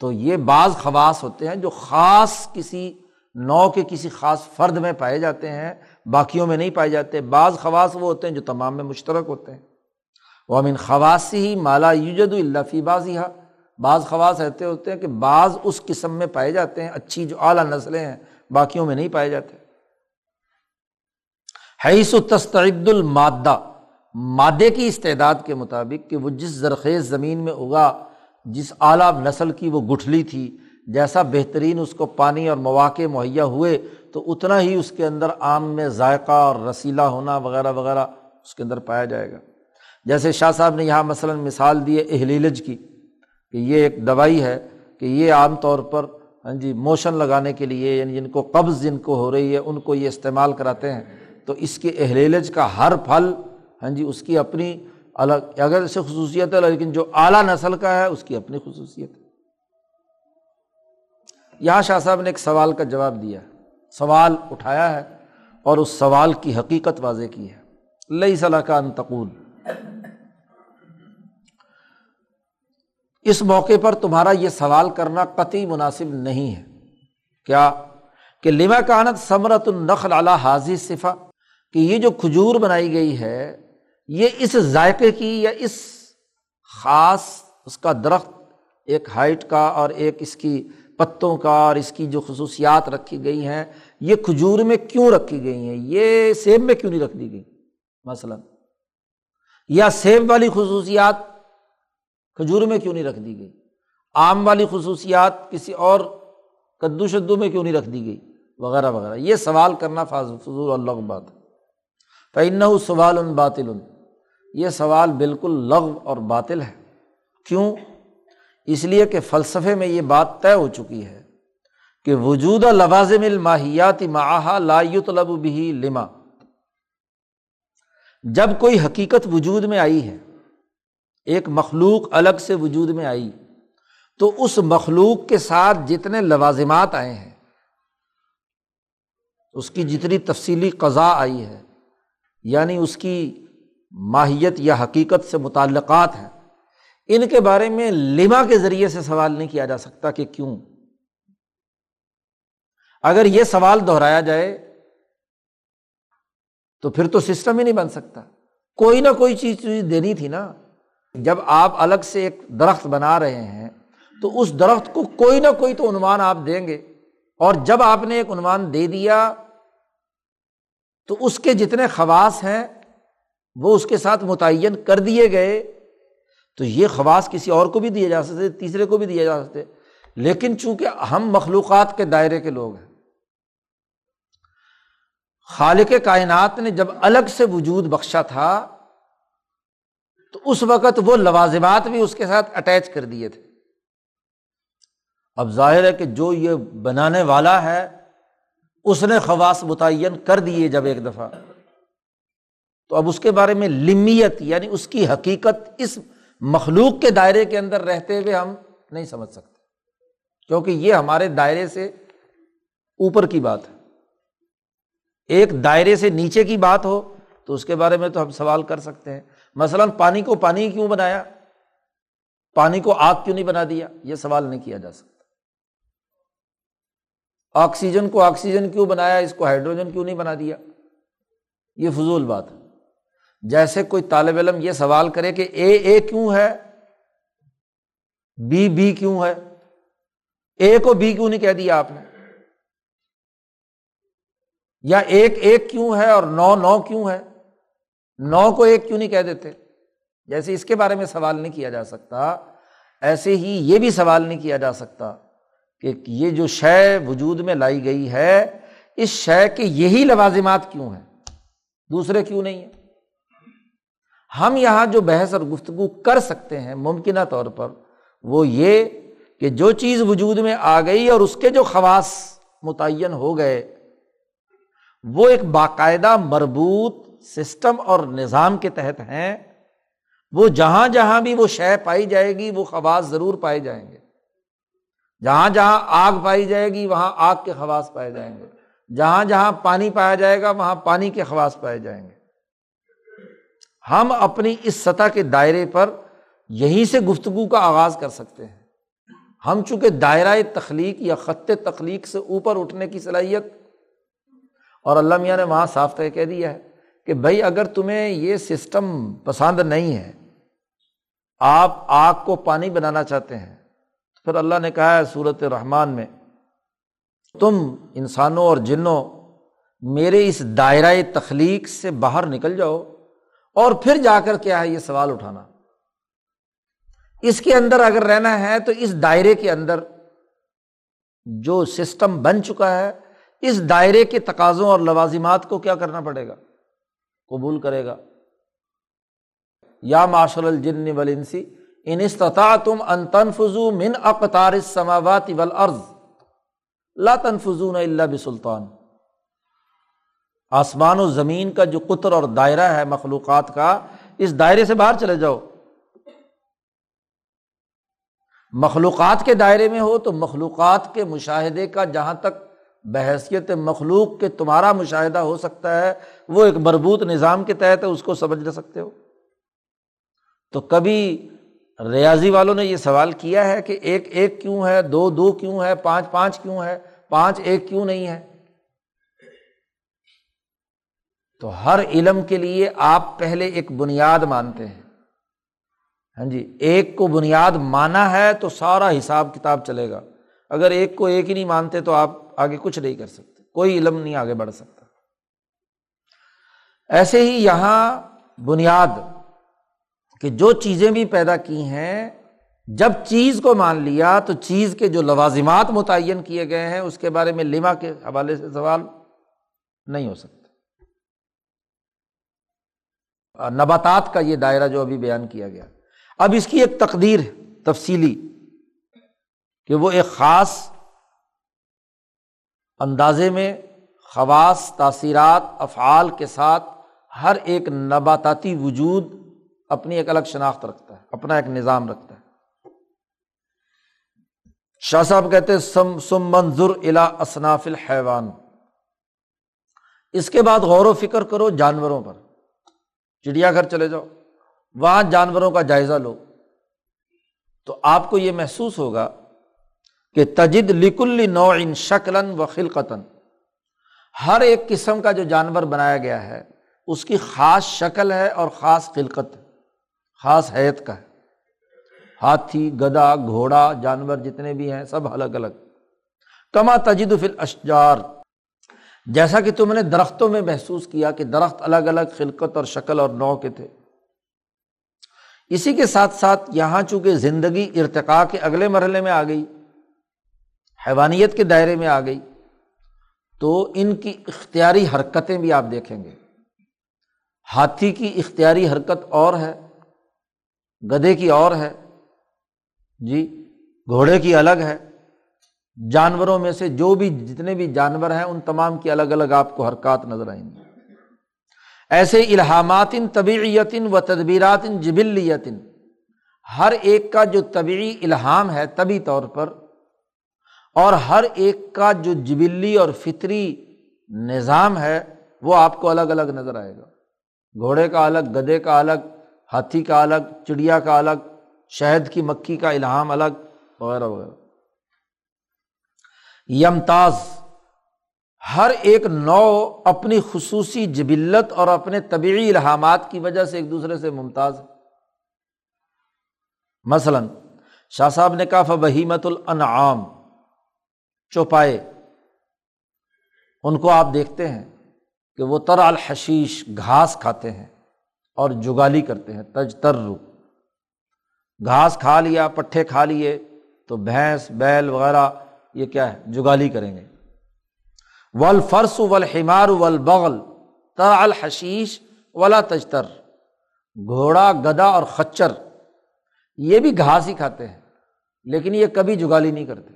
تو یہ بعض خواص ہوتے ہیں جو خاص کسی نو کے کسی خاص فرد میں پائے جاتے ہیں، باقیوں میں نہیں پائے جاتے۔ بعض خواص وہ ہوتے ہیں جو تمام میں مشترک ہوتے ہیں۔ وہ امین خواص ہی مالا یوجد اللہ فی بازی بعض خواص ایسے ہوتے ہیں کہ بعض اس قسم میں پائے جاتے ہیں، اچھی جو اعلیٰ نسلیں ہیں، باقیوں میں نہیں پائے جاتے۔ حیث و تستعد المادہ مادے کی استعداد کے مطابق کہ وہ جس زرخیز زمین میں اگا جس اعلیٰ نسل کی وہ گٹھلی تھی، جیسا بہترین اس کو پانی اور مواقع مہیا ہوئے، تو اتنا ہی اس کے اندر آم میں ذائقہ اور رسیلا ہونا وغیرہ وغیرہ اس کے اندر پایا جائے گا۔ جیسے شاہ صاحب نے یہاں مثلاً مثال دی ہے اہلیلج کی، کہ یہ ایک دوائی ہے کہ یہ عام طور پر ہاں جی موشن لگانے کے لیے یعنی جن کو قبض جن کو ہو رہی ہے، ان کو یہ استعمال کراتے ہیں۔ تو اس کے اہلیلج کا ہر پھل ہاں جی اس کی اپنی الگ اگر اسے خصوصیت ہے، لیکن جو اعلیٰ نسل کا ہے، اس کی اپنی خصوصیت ہے۔ یہاں شاہ صاحب نے ایک سوال کا جواب دیا سوال اٹھایا ہے اور اس سوال کی حقیقت واضح کی ہے۔ لئی صلاح کا انتقول اس موقع پر تمہارا یہ سوال کرنا قطعی مناسب نہیں ہے۔ کیا؟ کہ لما کانت ثمرت النخل اعلیٰ حاضی صفا کہ یہ جو کھجور بنائی گئی ہے یہ اس ذائقے کی یا اس خاص اس کا درخت ایک ہائٹ کا اور ایک اس کی پتوں کا اور اس کی جو خصوصیات رکھی گئی ہیں، یہ کھجور میں کیوں رکھی گئی ہیں؟ یہ سیب میں کیوں نہیں رکھ دی گئی؟ مثلاً۔ یا سیب والی خصوصیات کھجور میں کیوں نہیں رکھ دی گئی؟ آم والی خصوصیات کسی اور کدو شدو میں کیوں نہیں رکھ دی گئی؟ وغیرہ وغیرہ۔ یہ سوال کرنا فضول اللہ بات فعن سوال ان باطل۔ یہ سوال بالکل لغ اور باطل ہے۔ کیوں؟ اس لیے کہ فلسفے میں یہ بات طے ہو چکی ہے کہ وجود لوازم الماہیات معاہا لا طلب بھی لما۔ جب کوئی حقیقت وجود میں آئی ہے، ایک مخلوق الگ سے وجود میں آئی، تو اس مخلوق کے ساتھ جتنے لوازمات آئے ہیں، اس کی جتنی تفصیلی قضا آئی ہے یعنی اس کی ماہیت یا حقیقت سے متعلقات ہیں۔ ان کے بارے میں لما کے ذریعے سے سوال نہیں کیا جا سکتا کہ کیوں۔ اگر یہ سوال دہرایا جائے تو پھر تو سسٹم ہی نہیں بن سکتا۔ کوئی نہ کوئی چیز دینی تھی نا۔ جب آپ الگ سے ایک درخت بنا رہے ہیں تو اس درخت کو کوئی نہ کوئی تو عنوان آپ دیں گے۔ اور جب آپ نے ایک عنوان دے دیا تو اس کے جتنے خواص ہیں وہ اس کے ساتھ متعین کر دیے گئے، تو یہ خواص کسی اور کو بھی دیے جا سکتے، تیسرے کو بھی دیے جا سکتے۔ لیکن چونکہ ہم مخلوقات کے دائرے کے لوگ ہیں، خالق کائنات نے جب الگ سے وجود بخشا تھا، تو اس وقت وہ لوازمات بھی اس کے ساتھ اٹیچ کر دیے تھے۔ اب ظاہر ہے کہ جو یہ بنانے والا ہے، اس نے خواص متعین کر دیے جب ایک دفعہ۔ تو اب اس کے بارے میں لمیت یعنی اس کی حقیقت اس مخلوق کے دائرے کے اندر رہتے ہوئے ہم نہیں سمجھ سکتے۔ کیونکہ یہ ہمارے دائرے سے اوپر کی بات ہے۔ ایک دائرے سے نیچے کی بات ہو تو اس کے بارے میں تو ہم سوال کر سکتے ہیں۔ مثلاً پانی کو پانی کیوں بنایا؟ پانی کو آگ کیوں نہیں بنا دیا؟ یہ سوال نہیں کیا جا سکتا۔ آکسیجن کو آکسیجن کیوں بنایا؟ اس کو ہائیڈروجن کیوں نہیں بنا دیا؟ یہ فضول بات ہے۔ جیسے کوئی طالب علم یہ سوال کرے کہ اے اے کیوں ہے؟ بی بی کیوں ہے؟ اے کو بی کیوں نہیں کہہ دیا آپ نے؟ یا ایک ایک کیوں ہے اور نو نو کیوں ہے؟ نو کو ایک کیوں نہیں کہہ دیتے؟ جیسے اس کے بارے میں سوال نہیں کیا جا سکتا، ایسے ہی یہ بھی سوال نہیں کیا جا سکتا کہ یہ جو شے وجود میں لائی گئی ہے، اس شے کے یہی لوازمات کیوں ہیں؟ دوسرے کیوں نہیں ہیں؟ ہم یہاں جو بحث اور گفتگو کر سکتے ہیں ممکنہ طور پر، وہ یہ کہ جو چیز وجود میں آ گئی اور اس کے جو خواص متعین ہو گئے، وہ ایک باقاعدہ مربوط سسٹم اور نظام کے تحت ہیں۔ وہ جہاں جہاں بھی وہ شے پائی جائے گی، وہ خواص ضرور پائے جائیں گے۔ جہاں جہاں آگ پائی جائے گی، وہاں آگ کے خواص پائے جائیں گے۔ جہاں جہاں پانی پایا جائے گا، وہاں پانی کے خواص پائے جائیں گے۔ ہم اپنی اس سطح کے دائرے پر یہیں سے گفتگو کا آغاز کر سکتے ہیں۔ ہم چونکہ دائرۂ تخلیق یا خط تخلیق سے اوپر اٹھنے کی صلاحیت اور اللہ میاں نے وہاں صاف طے کہہ دیا ہے کہ بھائی اگر تمہیں یہ سسٹم پسند نہیں ہے، آپ آگ کو پانی بنانا چاہتے ہیں، تو پھر اللہ نے کہا ہے صورت رحمان میں، تم انسانوں اور جنوں میرے اس دائرۂ تخلیق سے باہر نکل جاؤ۔ اور پھر جا کر کیا ہے یہ سوال اٹھانا۔ اس کے اندر اگر رہنا ہے تو اس دائرے کے اندر جو سسٹم بن چکا ہے، اس دائرے کے تقاضوں اور لوازمات کو کیا کرنا پڑے گا؟ قبول کرے گا۔ یا ماشاء الجن ولنسی ان استطاع تم ان تنفزو من اقتار سماوات ولعرض لا تنفزون اللہ بسلطان۔ آسمان و زمین کا جو قطر اور دائرہ ہے مخلوقات کا، اس دائرے سے باہر چلے جاؤ۔ مخلوقات کے دائرے میں ہو تو مخلوقات کے مشاہدے کا جہاں تک بحثیت مخلوق کے تمہارا مشاہدہ ہو سکتا ہے، وہ ایک مربوط نظام کے تحت ہے، اس کو سمجھ نہ سکتے ہو۔ تو کبھی ریاضی والوں نے یہ سوال کیا ہے کہ ایک ایک کیوں ہے، دو دو کیوں ہے، پانچ پانچ کیوں ہے، پانچ ایک کیوں نہیں ہے؟ تو ہر علم کے لیے آپ پہلے ایک بنیاد مانتے ہیں۔ ہاں جی ایک کو بنیاد مانا ہے تو سارا حساب کتاب چلے گا۔ اگر ایک کو ایک ہی نہیں مانتے تو آپ آگے کچھ نہیں کر سکتے، کوئی علم نہیں آگے بڑھ سکتا۔ ایسے ہی یہاں بنیاد کہ جو چیزیں بھی پیدا کی ہیں، جب چیز کو مان لیا تو چیز کے جو لوازمات متعین کیے گئے ہیں، اس کے بارے میں لما کے حوالے سے سوال نہیں ہو سکتا۔ نباتات کا یہ دائرہ جو ابھی بیان کیا گیا۔ اب اس کی ایک تقدیر تفصیلی کہ وہ ایک خاص اندازے میں خواص، تاثیرات، افعال کے ساتھ ہر ایک نباتاتی وجود اپنی ایک الگ شناخت رکھتا ہے، اپنا ایک نظام رکھتا ہے۔ شاہ صاحب کہتے سم سم منظر الا اصناف الحیوان۔ اس کے بعد غور و فکر کرو جانوروں پر۔ چڑیا گھر چلے جاؤ، وہاں جانوروں کا جائزہ لو۔ تو آپ کو یہ محسوس ہوگا کہ تجد لکل نو ان و خلقتاً۔ ہر ایک قسم کا جو جانور بنایا گیا ہے، اس کی خاص شکل ہے اور خاص خلقت خاص حیت کا ہے۔ ہاتھی، گدا، گھوڑا، جانور جتنے بھی ہیں، سب الگ الگ۔ کما تجد فل اشجار جیسا کہ تم نے درختوں میں محسوس کیا کہ درخت الگ الگ خلقت اور شکل اور نو کے تھے۔ اسی کے ساتھ ساتھ یہاں چونکہ زندگی ارتقا کے اگلے مرحلے میں آ گئی، حیوانیت کے دائرے میں آ گئی، تو ان کی اختیاری حرکتیں بھی آپ دیکھیں گے۔ ہاتھی کی اختیاری حرکت اور ہے گدے کی اور ہے جی گھوڑے کی الگ ہے۔ جانوروں میں سے جو بھی جتنے بھی جانور ہیں، ان تمام کی الگ الگ آپ کو حرکات نظر آئیں گی۔ ایسے الحامات طبیعیتن و تدبیرات جبلیتن ہر ایک کا جو طبعی الحام ہے طبی طور پر، اور ہر ایک کا جو جبلی اور فطری نظام ہے، وہ آپ کو الگ الگ نظر آئے گا۔ گھوڑے کا الگ گدے کا الگ، ہاتھی کا الگ، چڑیا کا الگ، شہد کی مکھی کا الہام الگ، وغیرہ وغیرہ۔ یمتاز، ہر ایک نو اپنی خصوصی جبلت اور اپنے طبعی الحامات کی وجہ سے ایک دوسرے سے ممتاز ہے مثلاً، شاہ صاحب نے کہا فہیمت الانعام چوپائے۔ ان کو آپ دیکھتے ہیں کہ وہ تر الحشیش گھاس کھاتے ہیں اور جگالی کرتے ہیں۔ تج تر گھاس کھا لیا، پٹھے کھا لیے تو بھینس، بیل وغیرہ یہ کیا ہے؟ جگالی کریں گے۔ ول فرس ول ہمار الحشیش ولا تجتر۔ گھوڑا گدا اور خچر، یہ بھی گھاس ہی کھاتے ہیں، لیکن یہ کبھی جگالی نہیں کرتے۔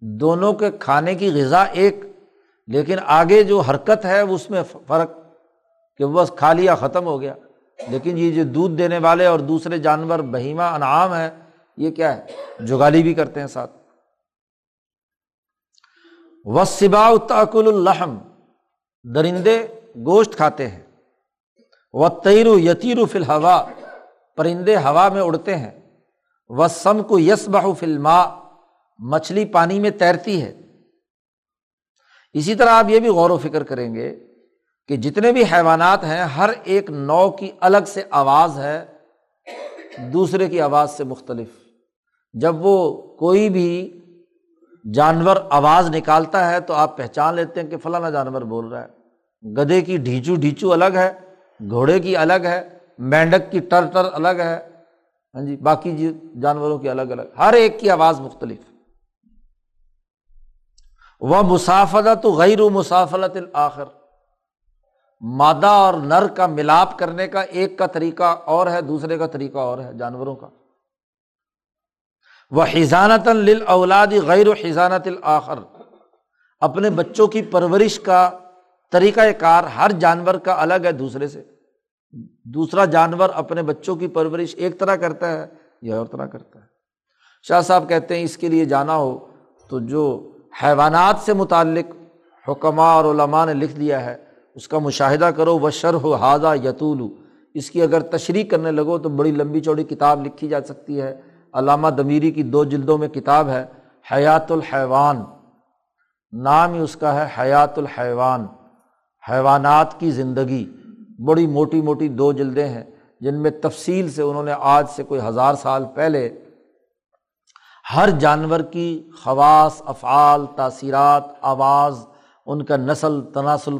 دونوں کے کھانے کی غذا ایک، لیکن آگے جو حرکت ہے، اس میں فرق کہ بس کھا لیا، ختم ہو گیا۔ لیکن یہ جو دودھ دینے والے اور دوسرے جانور بہیمہ انعام ہے یہ کیا ہے؟ جگالی بھی کرتے ہیں ساتھ۔ وسبا تاکل الحم درندے گوشت کھاتے ہیں۔ و تیر یتیر فل ہوا پرندے ہوا میں اڑتے ہیں۔ و سم کو یس بہ فلما مچھلی پانی میں تیرتی ہے۔ اسی طرح آپ یہ بھی غور و فکر کریں گے کہ جتنے بھی حیوانات ہیں، ہر ایک نو کی الگ سے آواز ہے، دوسرے کی آواز سے مختلف۔ جب وہ کوئی بھی جانور آواز نکالتا ہے تو آپ پہچان لیتے ہیں کہ فلانا جانور بول رہا ہے۔ گدے کی ڈھیچو ڈھیچو الگ ہے، گھوڑے کی الگ ہے، مینڈک کی ٹر ٹر الگ ہے۔ ہاں جی باقی جی جانوروں کی الگ الگ، ہر ایک کی آواز مختلف۔ وہ مسافت تو غیر مسافلت الآخر۔ مادہ اور نر کا ملاپ کرنے کا ایک کا طریقہ اور ہے، دوسرے کا طریقہ اور ہے، جانوروں کا۔ وہ حضانت اولاد غیر و حضانت الآخر اپنے بچوں کی پرورش کا طریقۂ کار ہر جانور کا الگ ہے دوسرے سے۔ دوسرا جانور اپنے بچوں کی پرورش ایک طرح کرتا ہے یہ اور طرح کرتا ہے۔ شاہ صاحب کہتے ہیں اس کے لیے جانا ہو تو جو حیوانات سے متعلق حکمہ اور علماء نے لکھ دیا ہے، اس کا مشاہدہ کرو۔ و شرح حاضہ یتول اس کی اگر تشریح کرنے لگو تو بڑی لمبی چوڑی کتاب لکھی جا سکتی ہے۔ علامہ دمیری کی دو جلدوں میں کتاب ہے حیات الحیوان۔ نام ہی اس کا ہے حیات الحیوان۔ حیوانات کی زندگی۔ بڑی موٹی موٹی دو جلدیں ہیں جن میں تفصیل سے انہوں نے آج سے کوئی ہزار سال پہلے ہر جانور کی خواص، افعال، تاثیرات، آواز، ان کا نسل، تناسل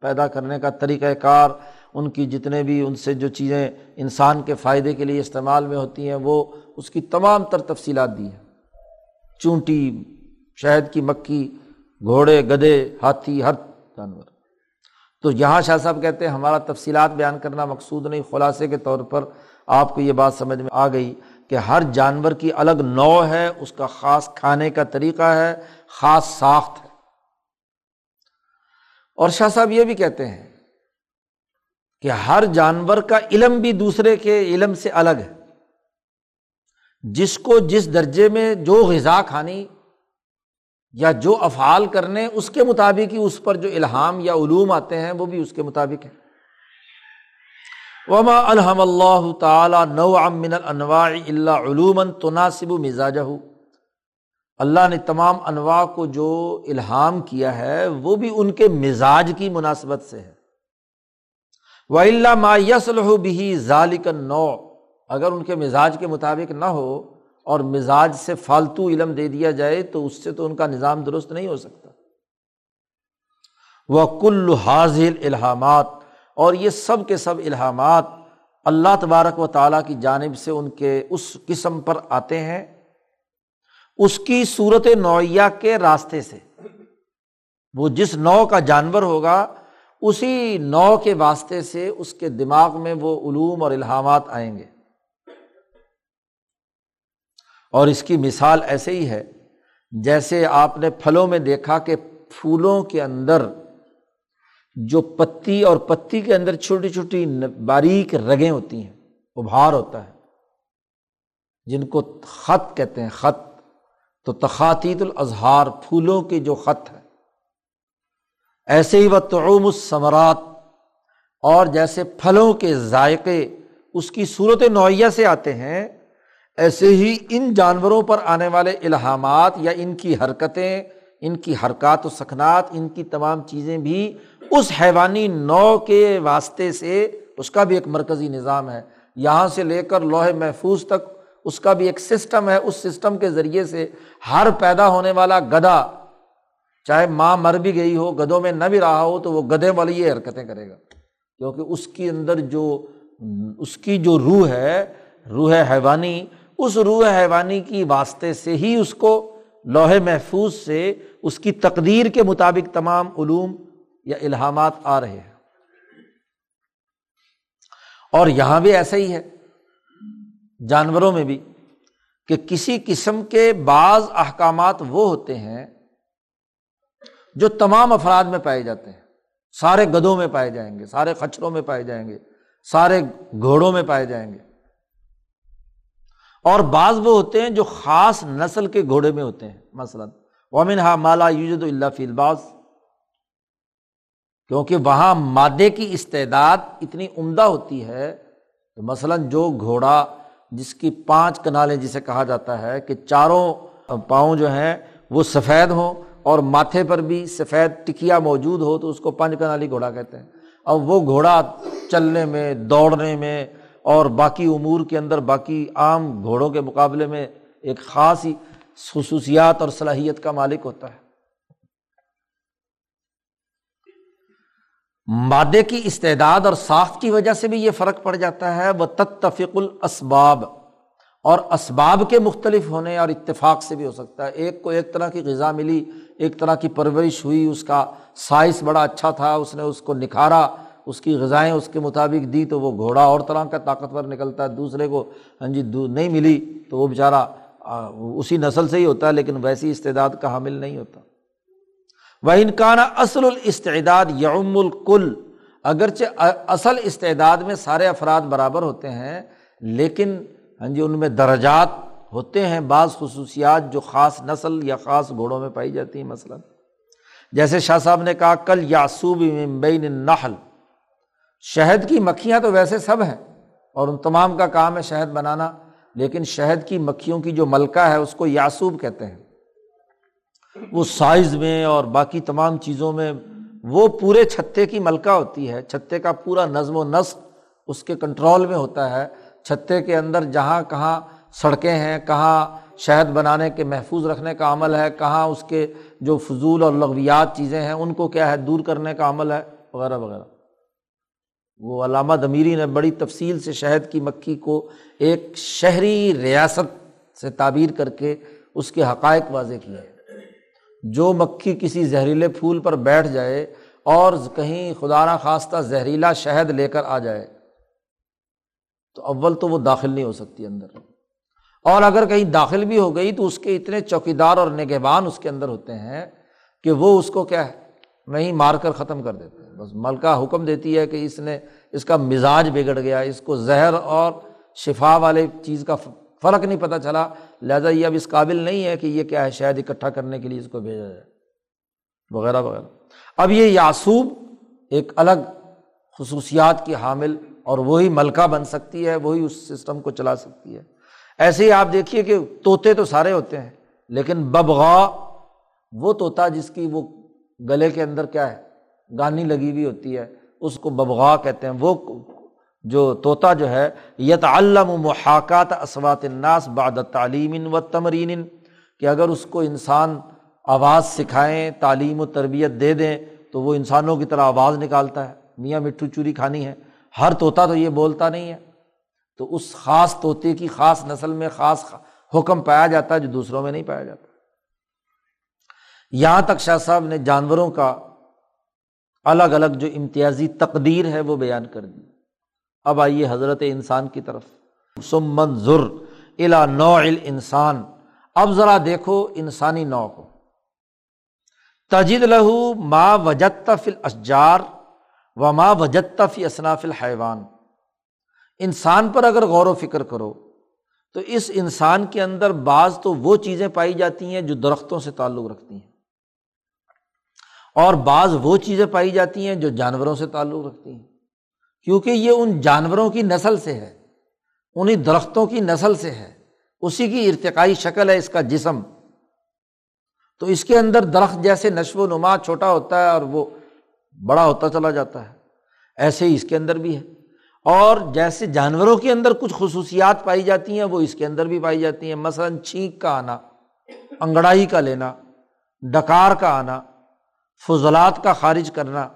پیدا کرنے کا طریقۂ کار، ان کی جتنے بھی ان سے جو چیزیں انسان کے فائدے کے لیے استعمال میں ہوتی ہیں، وہ اس کی تمام تر تفصیلات دی ہیں۔ چونٹی، شہد کی مکھی، گھوڑے گدے ہاتھی، ہر جانور۔ تو یہاں شاہ صاحب کہتے ہیں، ہمارا تفصیلات بیان کرنا مقصود نہیں، خلاصے کے طور پر آپ کو یہ بات سمجھ میں آ گئی کہ ہر جانور کی الگ نو ہے، اس کا خاص کھانے کا طریقہ ہے، خاص ساخت ہے۔ اور شاہ صاحب یہ بھی کہتے ہیں کہ ہر جانور کا علم بھی دوسرے کے علم سے الگ ہے۔ جس کو جس درجے میں جو غذا کھانی یا جو افعال کرنے، اس کے مطابق ہی اس پر جو الحام یا علوم آتے ہیں، وہ بھی اس کے مطابق ہے وما الحم اللہ تعالیٰ نو امن النواع اللہ علوم تناسب مزاج اللہ نے تمام انواع کو جو الحام کیا ہے، وہ بھی ان کے مزاج کی مناسبت سے ہے۔ وہ اللہ ما یسلح بھی ذالک نو اگر ان کے مزاج کے مطابق نہ ہو اور مزاج سے فالتو علم دے دیا جائے تو اس سے تو ان کا نظام درست نہیں ہو سکتا۔ وہ کل حاضل الحامات اور یہ سب کے سب الحامات اللہ تبارک و تعالیٰ کی جانب سے ان کے اس قسم پر آتے ہیں، اس کی صورت نوعیہ کے راستے سے۔ وہ جس نو کا جانور ہوگا، اسی نو کے واسطے سے اس کے دماغ میں وہ علوم اور الحامات آئیں گے۔ اور اس کی مثال ایسے ہی ہے جیسے آپ نے پھلوں میں دیکھا کہ پھولوں کے اندر جو پتی اور پتی کے اندر چھوٹی چھوٹی باریک رگیں ہوتی ہیں، ابھار ہوتا ہے۔ جن کو خط کہتے ہیں، خط۔ تو تخاتیت الاظہار، پھولوں کے جو خط ہے۔ ایسے ہی وہ تعوم الثمرات، اور جیسے پھلوں کے ذائقے اس کی صورت نوعیہ سے آتے ہیں ایسے ہی ان جانوروں پر آنے والے الحامات یا ان کی حرکتیں، ان کی حرکات و سکنات، ان کی تمام چیزیں بھی اس حیوانی نو کے واسطے سے اس کا بھی ایک مرکزی نظام ہے۔ یہاں سے لے کر لوہے محفوظ تک اس کا بھی ایک سسٹم ہے۔ اس سسٹم کے ذریعے سے ہر پیدا ہونے والا گدا چاہے ماں مر بھی گئی ہو گدوں میں نہ بھی رہا ہو، تو وہ گدے والی یہ حرکتیں کرے گا۔ کیونکہ اس کے اندر جو، اس کی جو روح ہے، روح حیوانی اس روح حیوانی کی واسطے سے ہی اس کو لوہے محفوظ سے اس کی تقدیر کے مطابق تمام علوم یا الحامات آ رہے ہیں۔ اور یہاں بھی ایسا ہی ہے۔ جانوروں میں بھی کہ کسی قسم کے بعض احکامات وہ ہوتے ہیں جو تمام افراد میں پائے جاتے ہیں۔ سارے گدوں میں پائے جائیں گے، سارے خچروں میں پائے جائیں گے، سارے گھوڑوں میں پائے جائیں گے۔ اور بعض وہ ہوتے ہیں جو خاص نسل کے گھوڑے میں ہوتے ہیں۔ مثلاً ومن ہا مالا یوجد اللہ فی الباز کیونکہ وہاں مادے کی استعداد اتنی عمدہ ہوتی ہے مثلاً جو گھوڑا جس کی پانچ کنالیں جسے کہا جاتا ہے کہ چاروں پاؤں جو ہیں وہ سفید ہوں اور ماتھے پر بھی سفید ٹکیا موجود ہو تو اس کو پانچ کنالی گھوڑا کہتے ہیں۔ اور وہ گھوڑا چلنے میں، دوڑنے میں اور باقی امور کے اندر باقی عام گھوڑوں کے مقابلے میں ایک خاص ہی خصوصیات اور صلاحیت کا مالک ہوتا ہے۔ مادے کی استعداد اور ساخت کی وجہ سے بھی یہ فرق پڑ جاتا ہے۔ وہ تتفق الاسباب اور اسباب کے مختلف ہونے اور اتفاق سے بھی ہو سکتا ہے۔ ایک کو ایک طرح کی غذا ملی، ایک طرح کی پرورش ہوئی، اس کا سائز بڑا اچھا تھا، اس نے اس کو نکھارا اس کی غذائیں اس کے مطابق دی تو وہ گھوڑا اور طرح کا طاقتور نکلتا ہے، دوسرے کو ہاں جی نہیں ملی تو وہ بیچارہ اسی نسل سے ہی ہوتا ہے، لیکن ویسی استعداد کا حامل نہیں ہوتا۔ وہ انکانہ اصل الاستعداد یوم الکل اگرچہ اصل استعداد میں سارے افراد برابر ہوتے ہیں، لیکن ہاں جی ان میں درجات ہوتے ہیں بعض خصوصیات جو خاص نسل یا خاص گھوڑوں میں پائی جاتی ہیں، مثلاً۔ جیسے شاہ صاحب نے کہا، کل یاسوب بین نحل شہد کی مکھیاں تو ویسے سب ہیں اور ان تمام کا کام ہے شہد بنانا، لیکن شہد کی مکھیوں کی جو ملکہ ہے اس کو یاسوب کہتے ہیں۔ وہ سائز میں اور باقی تمام چیزوں میں وہ پورے چھتے کی ملکہ ہوتی ہے، چھتے کا پورا نظم و نسق اس کے کنٹرول میں ہوتا ہے۔ چھتے کے اندر جہاں کہاں سڑکیں ہیں، کہاں شہد بنانے کے محفوظ رکھنے کا عمل ہے، کہاں اس کے جو فضول اور لغویات چیزیں ہیں، ان کو کیا ہے؟ دور کرنے کا عمل ہے، وغیرہ وغیرہ۔ وہ علامہ دمیری نے بڑی تفصیل سے شہد کی مکھی کو ایک شہری ریاست سے تعبیر کر کے اس کے حقائق واضح کیے۔ جو مکھی کسی زہریلے پھول پر بیٹھ جائے اور کہیں خدا نخواستہ زہریلا شہد لے کر آ جائے، تو اول تو وہ داخل نہیں ہو سکتی اندر۔ اور اگر کہیں داخل بھی ہو گئی تو اس کے اتنے چوکیدار اور نگہبان اس کے اندر ہوتے ہیں کہ وہ اس کو کیا ہے وہیں مار کر ختم کر دیتے ہیں۔ بس ملکہ حکم دیتی ہے کہ اس نے، اس کا مزاج بگڑ گیا، اس کو زہر اور شفا والے چیز کا فرق نہیں پتہ چلا۔ لہٰذا یہ اب اس قابل نہیں ہے کہ یہ کیا ہے، شاید اکٹھا کرنے کے لیے اس کو بھیجا جائے۔ وغیرہ وغیرہ۔ اب یہ یاسوب ایک الگ خصوصیات کی حامل اور وہی ملکہ بن سکتی ہے، وہی اس سسٹم کو چلا سکتی ہے۔ ایسے ہی آپ دیکھیے کہ طوطے تو سارے ہوتے ہیں، لیکن ببغا وہ طوطا جس کی وہ گلے کے اندر کیا ہے گانی لگی ہوئی ہوتی ہے، اس کو ببغا کہتے ہیں۔ وہ جو طوطا جو ہے یت علم محاکات اسوات الناس باد تعلیم و تمرین کہ اگر اس کو انسان آواز سکھائیں، تعلیم و تربیت دے دیں، تو وہ انسانوں کی طرح آواز نکالتا ہے۔ میاں مٹھو چوری کھانی ہے۔ ہر طوطا تو یہ بولتا نہیں ہے۔ تو اس خاص طوطے کی خاص نسل میں خاص حکم پایا جاتا ہے، جو دوسروں میں نہیں پایا جاتا۔ یہاں تک شاہ صاحب نے جانوروں کا الگ الگ جو امتیازی تقدیر ہے وہ بیان کر دی۔ اب آئیے حضرت انسان کی طرف۔ سمن ضر الا نو انسان اب ذرا دیکھو انسانی نو کو۔ تجد لہو ما وجت فل اشجار و ما وجت فی اصناف الحیوان۔ انسان پر اگر غور و فکر کرو تو اس انسان کے اندر بعض تو وہ چیزیں پائی جاتی ہیں جو درختوں سے تعلق رکھتی ہیں۔ اور بعض وہ چیزیں پائی جاتی ہیں جو جانوروں سے تعلق رکھتی ہیں۔ کیونکہ یہ ان جانوروں کی نسل سے ہے انہیں درختوں کی نسل سے ہے، اسی کی ارتقائی شکل ہے اس کا جسم۔ تو اس کے اندر درخت جیسے نشو و نما چھوٹا ہوتا ہے اور وہ بڑا ہوتا چلا جاتا ہے، ایسے ہی اس کے اندر بھی ہے۔ اور جیسے جانوروں کے اندر کچھ خصوصیات پائی جاتی ہیں، وہ اس کے اندر بھی پائی جاتی ہیں۔ مثلاً چھینک کا آنا، انگڑائی کا لینا، ڈکار کا آنا فضلات کا خارج کرنا،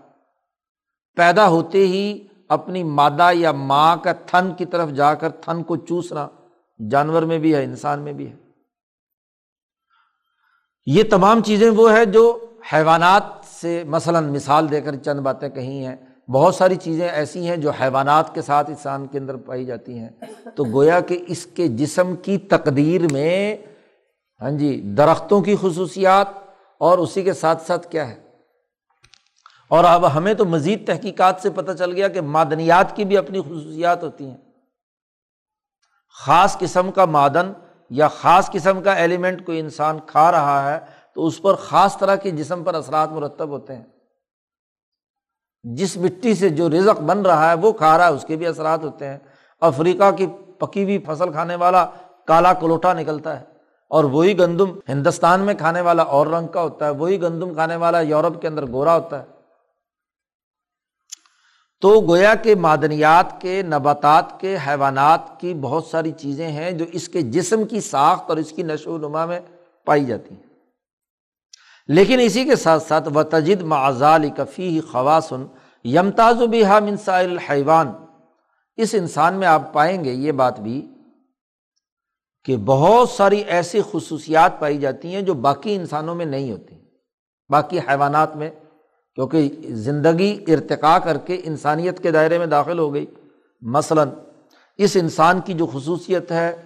پیدا ہوتے ہی اپنی مادہ یا ماں کا تھن کی طرف جا کر تھن کو چوسنا جانور میں بھی ہے، انسان میں بھی ہے۔ یہ تمام چیزیں وہ ہے جو حیوانات سے مثلاً مثال دے کر چند باتیں کہی ہیں۔ بہت ساری چیزیں ایسی ہیں جو حیوانات کے ساتھ انسان کے اندر پائی جاتی ہیں۔ تو گویا کہ اس کے جسم کی تقدیر میں ہاں جی درختوں کی خصوصیات اور اسی کے ساتھ ساتھ کیا ہے؟ اور اب ہمیں تو مزید تحقیقات سے پتہ چل گیا کہ معدنیات کی بھی اپنی خصوصیات ہوتی ہیں۔ خاص قسم کا معدن یا خاص قسم کا ایلیمنٹ کوئی انسان کھا رہا ہے تو اس پر خاص طرح کے جسم پر اثرات مرتب ہوتے ہیں۔ جس مٹی سے جو رزق بن رہا ہے وہ کھا رہا ہے، اس کے بھی اثرات ہوتے ہیں۔ افریقہ کی پکی ہوئی فصل کھانے والا کالا کلوٹا نکلتا ہے اور وہی گندم ہندوستان میں کھانے والا اور رنگ کا ہوتا ہے، وہی گندم کھانے والا یورپ کے اندر گورا ہوتا ہے۔ تو گویا کے معدنیات کے، نباتات کے، حیوانات کی بہت ساری چیزیں ہیں جو اس کے جسم کی ساخت اور اس کی نشو و نما میں پائی جاتی ہیں۔ لیکن اسی کے ساتھ ساتھ و تجد معذال کفی خواسن یمتاز و بحا منسائل الحیوان۔ اس انسان میں آپ پائیں گے یہ بات بھی کہ بہت ساری ایسی خصوصیات پائی جاتی ہیں جو باقی انسانوں میں نہیں ہوتی، باقی حیوانات میں کیونکہ زندگی ارتقا کر کے انسانیت کے دائرے میں داخل ہو گئی۔ مثلاً اس انسان کی جو خصوصیت ہے،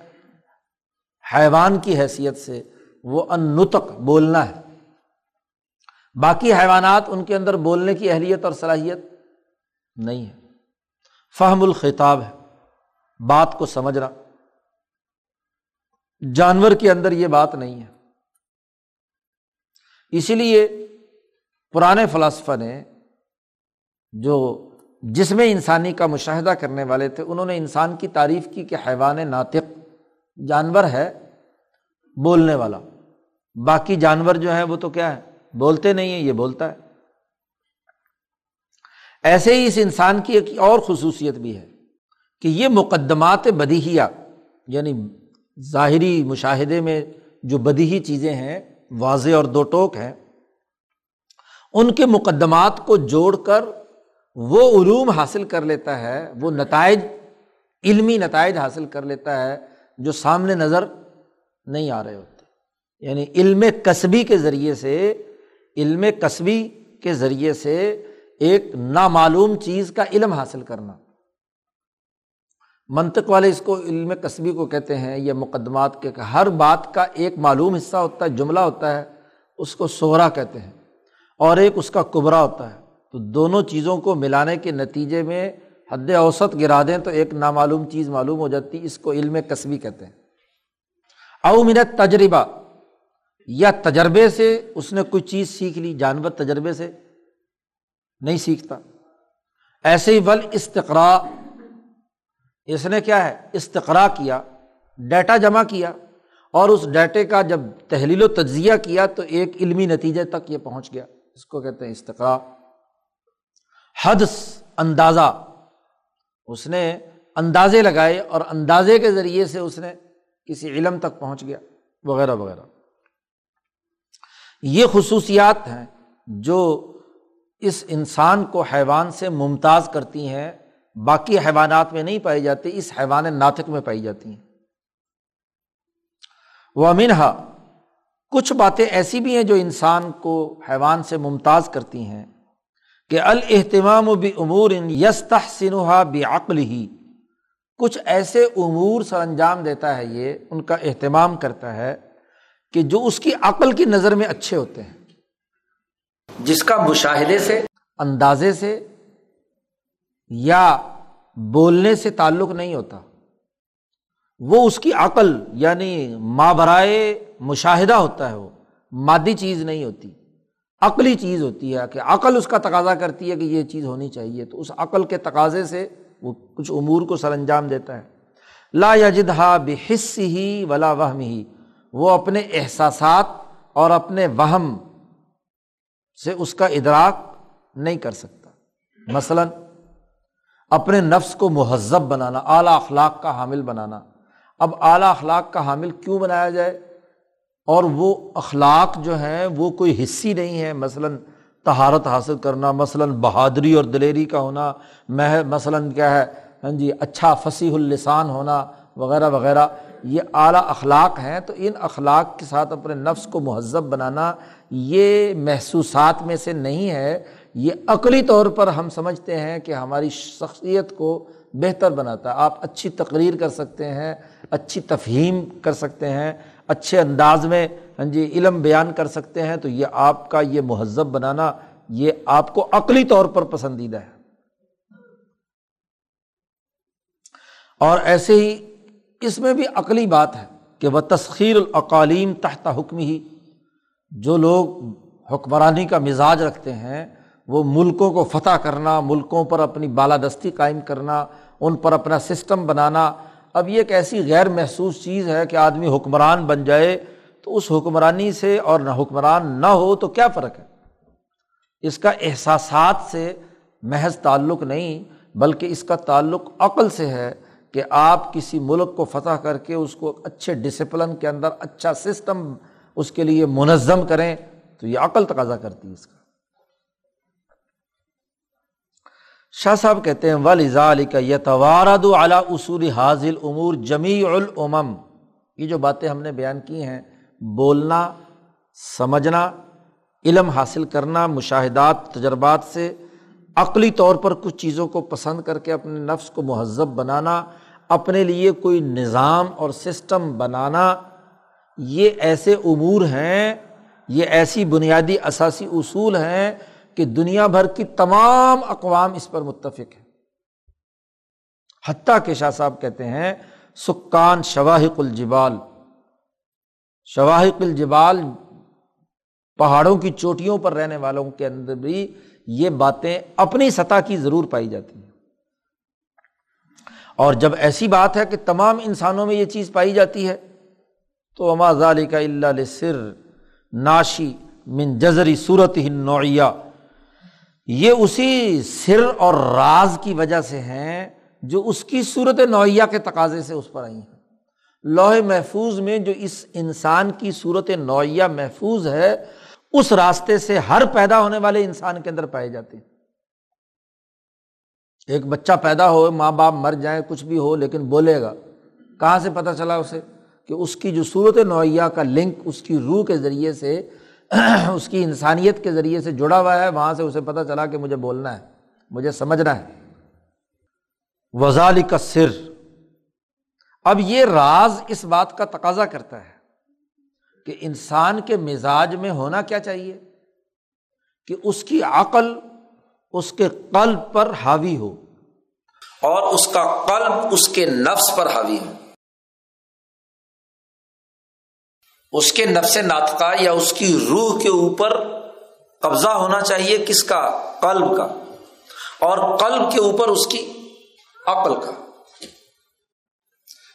حیوان کی حیثیت سے وہ ان نتق بولنا ہے۔ باقی حیوانات ان کے اندر بولنے کی اہلیت اور صلاحیت نہیں ہے۔ فہم الخطاب ہے، بات کو سمجھنا۔ جانور کے اندر یہ بات نہیں ہے۔ اسی لیے پرانے فلاسفہ نے جو جس میں انسانی کا مشاہدہ کرنے والے تھے، انہوں نے انسان کی تعریف کی کہ حیوان ناطق جانور ہے، بولنے والا۔ باقی جانور جو ہے وہ تو کیا ہے بولتے نہیں ہیں، یہ بولتا ہے۔ ایسے ہی اس انسان کی ایک اور خصوصیت بھی ہے کہ یہ مقدمات بدیہیا یعنی ظاہری مشاہدے میں جو بدیہی چیزیں ہیں، واضح اور دو ٹوک ہیں ان کے مقدمات کو جوڑ کر وہ علوم حاصل کر لیتا ہے، وہ نتائج، علمی نتائج حاصل کر لیتا ہے جو سامنے نظر نہیں آ رہے ہوتے۔ یعنی علم کسبی کے ذریعے سے، علم کسبی کے ذریعے سے ایک نامعلوم چیز کا علم حاصل کرنا۔ منطق والے اس کو علم کسبی کو کہتے ہیں یہ مقدمات کے ہر بات کا ایک معلوم حصہ ہوتا ہے جملہ ہوتا ہے، اس کو سہرا کہتے ہیں۔ اور ایک اس کا کبرا ہوتا ہے۔ تو دونوں چیزوں کو ملانے کے نتیجے میں حد اوسط گرا دیں تو ایک نامعلوم چیز معلوم ہو جاتی، اس کو علم کسبی کہتے ہیں۔ او منت تجربہ یا تجربے سے اس نے کوئی چیز سیکھ لی، جانور تجربے سے نہیں سیکھتا۔ ایسے ہی ول استقرا، اس نے کیا ہے؟ استقرا کیا، ڈیٹا جمع کیا اور اس ڈیٹے کا جب تحلیل و تجزیہ کیا تو ایک علمی نتیجے تک یہ پہنچ گیا۔ اس کو کہتے ہیں استقرا حدس اندازہ۔ اس نے اندازے لگائے اور اندازے کے ذریعے سے اس نے کسی علم تک پہنچ گیا، وغیرہ وغیرہ۔ یہ خصوصیات ہیں جو اس انسان کو حیوان سے ممتاز کرتی ہیں، باقی حیوانات میں نہیں پائی جاتی، اس حیوان ناطق میں پائی جاتی ہیں۔ وہ امنہا کچھ باتیں ایسی بھی ہیں جو انسان کو حیوان سے ممتاز کرتی ہیں کہ الحتمام و بھی امور یس تحسنہ بھی عقل ہی کچھ ایسے امور سر انجام دیتا ہے یہ ان کا اہتمام کرتا ہے کہ جو اس کی عقل کی نظر میں اچھے ہوتے ہیں۔ جس کا مشاہدے سے اندازے سے یا بولنے سے تعلق نہیں ہوتا۔ وہ اس کی عقل یعنی ماں برائے مشاہدہ ہوتا ہے وہ، مادی چیز نہیں ہوتی، عقلی چیز ہوتی ہے کہ عقل اس کا تقاضا کرتی ہے کہ یہ چیز ہونی چاہیے، تو اس عقل کے تقاضے سے وہ کچھ امور کو سر انجام دیتا ہے۔ لا یجد ہا بحص ہی ولا وہم ہی وہ اپنے احساسات اور اپنے وہم سے اس کا ادراک نہیں کر سکتا۔ مثلاً، اپنے نفس کو مہذب بنانا، اعلیٰ اخلاق کا حامل بنانا۔ اب اعلیٰ اخلاق کا حامل کیوں بنایا جائے؟ اور وہ اخلاق جو ہیں، وہ کوئی حصی نہیں ہے، مثلاً تہارت حاصل کرنا، مثلاً بہادری اور دلیری کا ہونا، مح، مثلاً کیا ہے ہاں جی اچھا فصیح السان ہونا، وغیرہ وغیرہ، یہ اعلیٰ اخلاق ہیں، تو ان اخلاق کے ساتھ اپنے نفس کو مہذب بنانا یہ محسوسات میں سے نہیں ہے، یہ عقلی طور پر ہم سمجھتے ہیں کہ ہماری شخصیت کو بہتر بناتا ہے، آپ اچھی تقریر کر سکتے ہیں اچھی تفہیم کر سکتے ہیں، اچھے انداز میں ہاں جی علم بیان کر سکتے ہیں، تو یہ آپ کا یہ مہذب بنانا، یہ آپ کو عقلی طور پر پسندیدہ ہے۔ اور ایسے ہی اس میں بھی عقلی بات ہے کہ وہ تسخیر العقالیم تحت حکم ہی جو لوگ حکمرانی کا مزاج رکھتے ہیں، وہ ملکوں کو فتح کرنا، ملکوں پر اپنی بالادستی قائم کرنا، ان پر اپنا سسٹم بنانا اب یہ ایک ایسی غیر محسوس چیز ہے کہ آدمی حکمران بن جائے تو اس حکمرانی سے اور نہ حکمران نہ ہو تو کیا فرق ہے؟ اس کا احساسات سے محض تعلق نہیں، بلکہ اس کا تعلق عقل سے ہے کہ آپ کسی ملک کو فتح کر کے اس کو اچھے ڈسپلن کے اندر اچھا سسٹم اس کے لیے منظم کریں تو یہ عقل تقاضا کرتی ہے اس کا۔ شاہ صاحب کہتے ہیں ولیزا علی کا یہ توارد اعلیٰ اصول حاضل امور جمی العمم یہ جو باتیں ہم نے بیان کی ہیں، بولنا، سمجھنا، علم حاصل کرنا، مشاہدات، تجربات سے عقلی طور پر کچھ چیزوں کو پسند کر کے اپنے نفس کو مہذب بنانا، اپنے لیے کوئی نظام اور سسٹم بنانا، یہ ایسے امور ہیں، یہ ایسی بنیادی اثاثی اصول ہیں کہ دنیا بھر کی تمام اقوام اس پر متفق ہے حتیٰ کے شاہ صاحب کہتے ہیں، سکان شواہق الجبال۔ شواہق الجبال پہاڑوں کی چوٹیوں پر رہنے والوں کے اندر بھی یہ باتیں اپنی سطح کی ضرور پائی جاتی ہیں۔ اور جب ایسی بات ہے کہ تمام انسانوں میں یہ چیز پائی جاتی ہے، تو اما ظالی کا اللہ سر ناشی من جزری صورت ہی نوعیہ یہ اسی سر اور راز کی وجہ سے ہیں جو اس کی صورت نوعیہ کے تقاضے سے اس پر آئی ہیں۔ لوہے محفوظ میں جو اس انسان کی صورت نوعیہ محفوظ ہے، اس راستے سے ہر پیدا ہونے والے انسان کے اندر پائے جاتے ہیں۔ ایک بچہ پیدا ہو، ماں باپ مر جائیں، کچھ بھی ہو، لیکن بولے گا۔ کہاں سے پتہ چلا اسے؟ کہ اس کی جو صورت نوعیہ کا لنک، اس کی روح کے ذریعے سے اس کی انسانیت کے ذریعے سے جڑا ہوا ہے، وہاں سے اسے پتہ چلا کہ مجھے بولنا ہے، مجھے سمجھنا ہے۔ وزال کا سر اب یہ راز اس بات کا تقاضا کرتا ہے کہ انسان کے مزاج میں ہونا کیا چاہیے؟ کہ اس کی عقل اس کے قلب پر حاوی ہو اور اس کا قلب اس کے نفس پر حاوی ہو۔ اس کے نفس ناطقہ یا اس کی روح کے اوپر قبضہ ہونا چاہیے کس کا؟ قلب کا۔ اور قلب کے اوپر اس کی عقل کا۔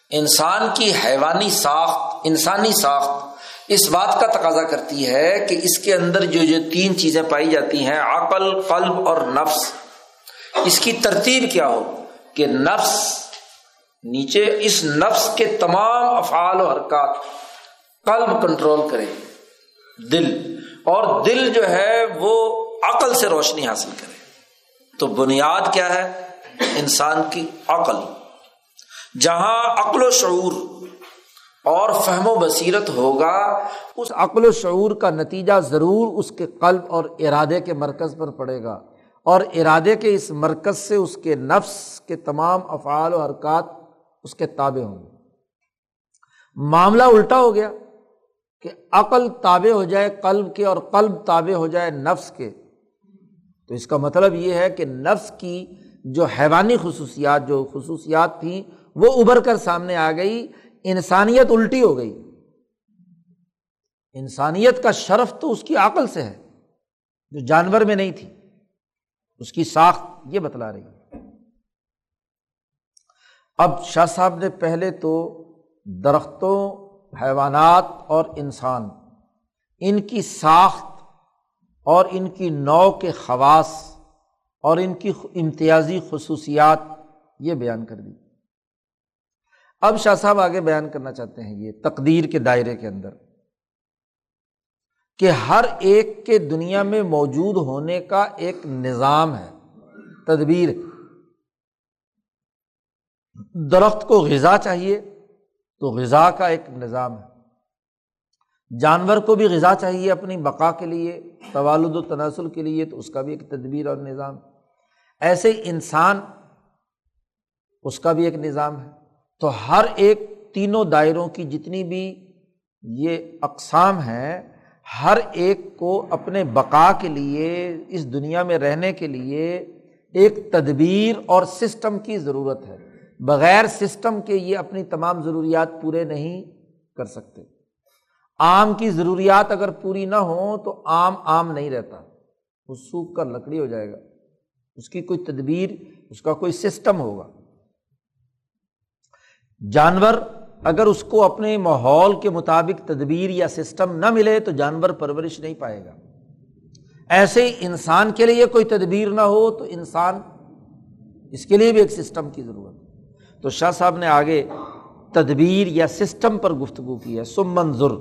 انسان کی حیوانی ساخت، انسانی ساخت اس بات کا تقاضا کرتی ہے کہ اس کے اندر جو جو تین چیزیں پائی جاتی ہیں، عقل، قلب اور نفس۔ اس کی ترتیب کیا ہو؟ کہ نفس، نیچے اس نفس کے تمام افعال و حرکات قلب کنٹرول کرے، دل۔ اور دل جو ہے وہ عقل سے روشنی حاصل کرے۔ تو بنیاد کیا ہے؟ انسان کی عقل۔ جہاں عقل و شعور اور فہم و بصیرت ہوگا، اس عقل و شعور کا نتیجہ ضرور اس کے قلب اور ارادے کے مرکز پر پڑے گا۔ اور ارادے کے اس مرکز سے اس کے نفس کے تمام افعال و حرکات اس کے تابع ہوں گے۔ معاملہ الٹا ہو گیا۔ کہ عقل تابع ہو جائے قلب کے اور قلب تابع ہو جائے نفس کے۔ تو اس کا مطلب یہ ہے کہ نفس کی جو حیوانی خصوصیات، جو خصوصیات تھیں، وہ ابھر کر سامنے آ گئی، انسانیت الٹی ہو گئی۔ انسانیت کا شرف تو اس کی عقل سے ہے، جو جانور میں نہیں تھی۔ اس کی ساخت یہ بتلا رہی اب شاہ صاحب نے پہلے تو درختوں حیوانات اور انسان، ان کی ساخت اور ان کی نو کے خواص اور ان کی امتیازی خصوصیات، یہ بیان کر دی۔ اب شاہ صاحب آگے بیان کرنا چاہتے ہیں یہ تقدیر کے دائرے کے اندر کہ ہر ایک کے دنیا میں موجود ہونے کا ایک نظام ہے، تدبیر۔ درخت کو غذا چاہیے تو غذا کا ایک نظام ہے۔ جانور کو بھی غذا چاہیے اپنی بقا کے لیے، توالد و تناسل کے لیے، تو اس کا بھی ایک تدبیر اور نظام۔ ایسے انسان اس کا بھی ایک نظام ہے۔ تو ہر ایک تینوں دائروں کی جتنی بھی یہ اقسام ہیں، ہر ایک کو اپنے بقا کے لیے، اس دنیا میں رہنے کے لیے ایک تدبیر اور سسٹم کی ضرورت ہے۔ بغیر سسٹم کے یہ اپنی تمام ضروریات پورے نہیں کر سکتے۔ آم کی ضروریات اگر پوری نہ ہوں تو آم آم نہیں رہتا۔ وہ سوکھ کر لکڑی ہو جائے گا۔ اس کی کوئی تدبیر، اس کا کوئی سسٹم ہوگا۔ جانور اگر اس کو اپنے ماحول کے مطابق تدبیر یا سسٹم نہ ملے تو جانور پرورش نہیں پائے گا۔ ایسے ہی انسان کے لیے کوئی تدبیر نہ ہو تو انسان اس کے لیے بھی ایک سسٹم کی ضرورت تو شاہ صاحب نے آگے تدبیر یا سسٹم پر گفتگو کی ہے سم منظر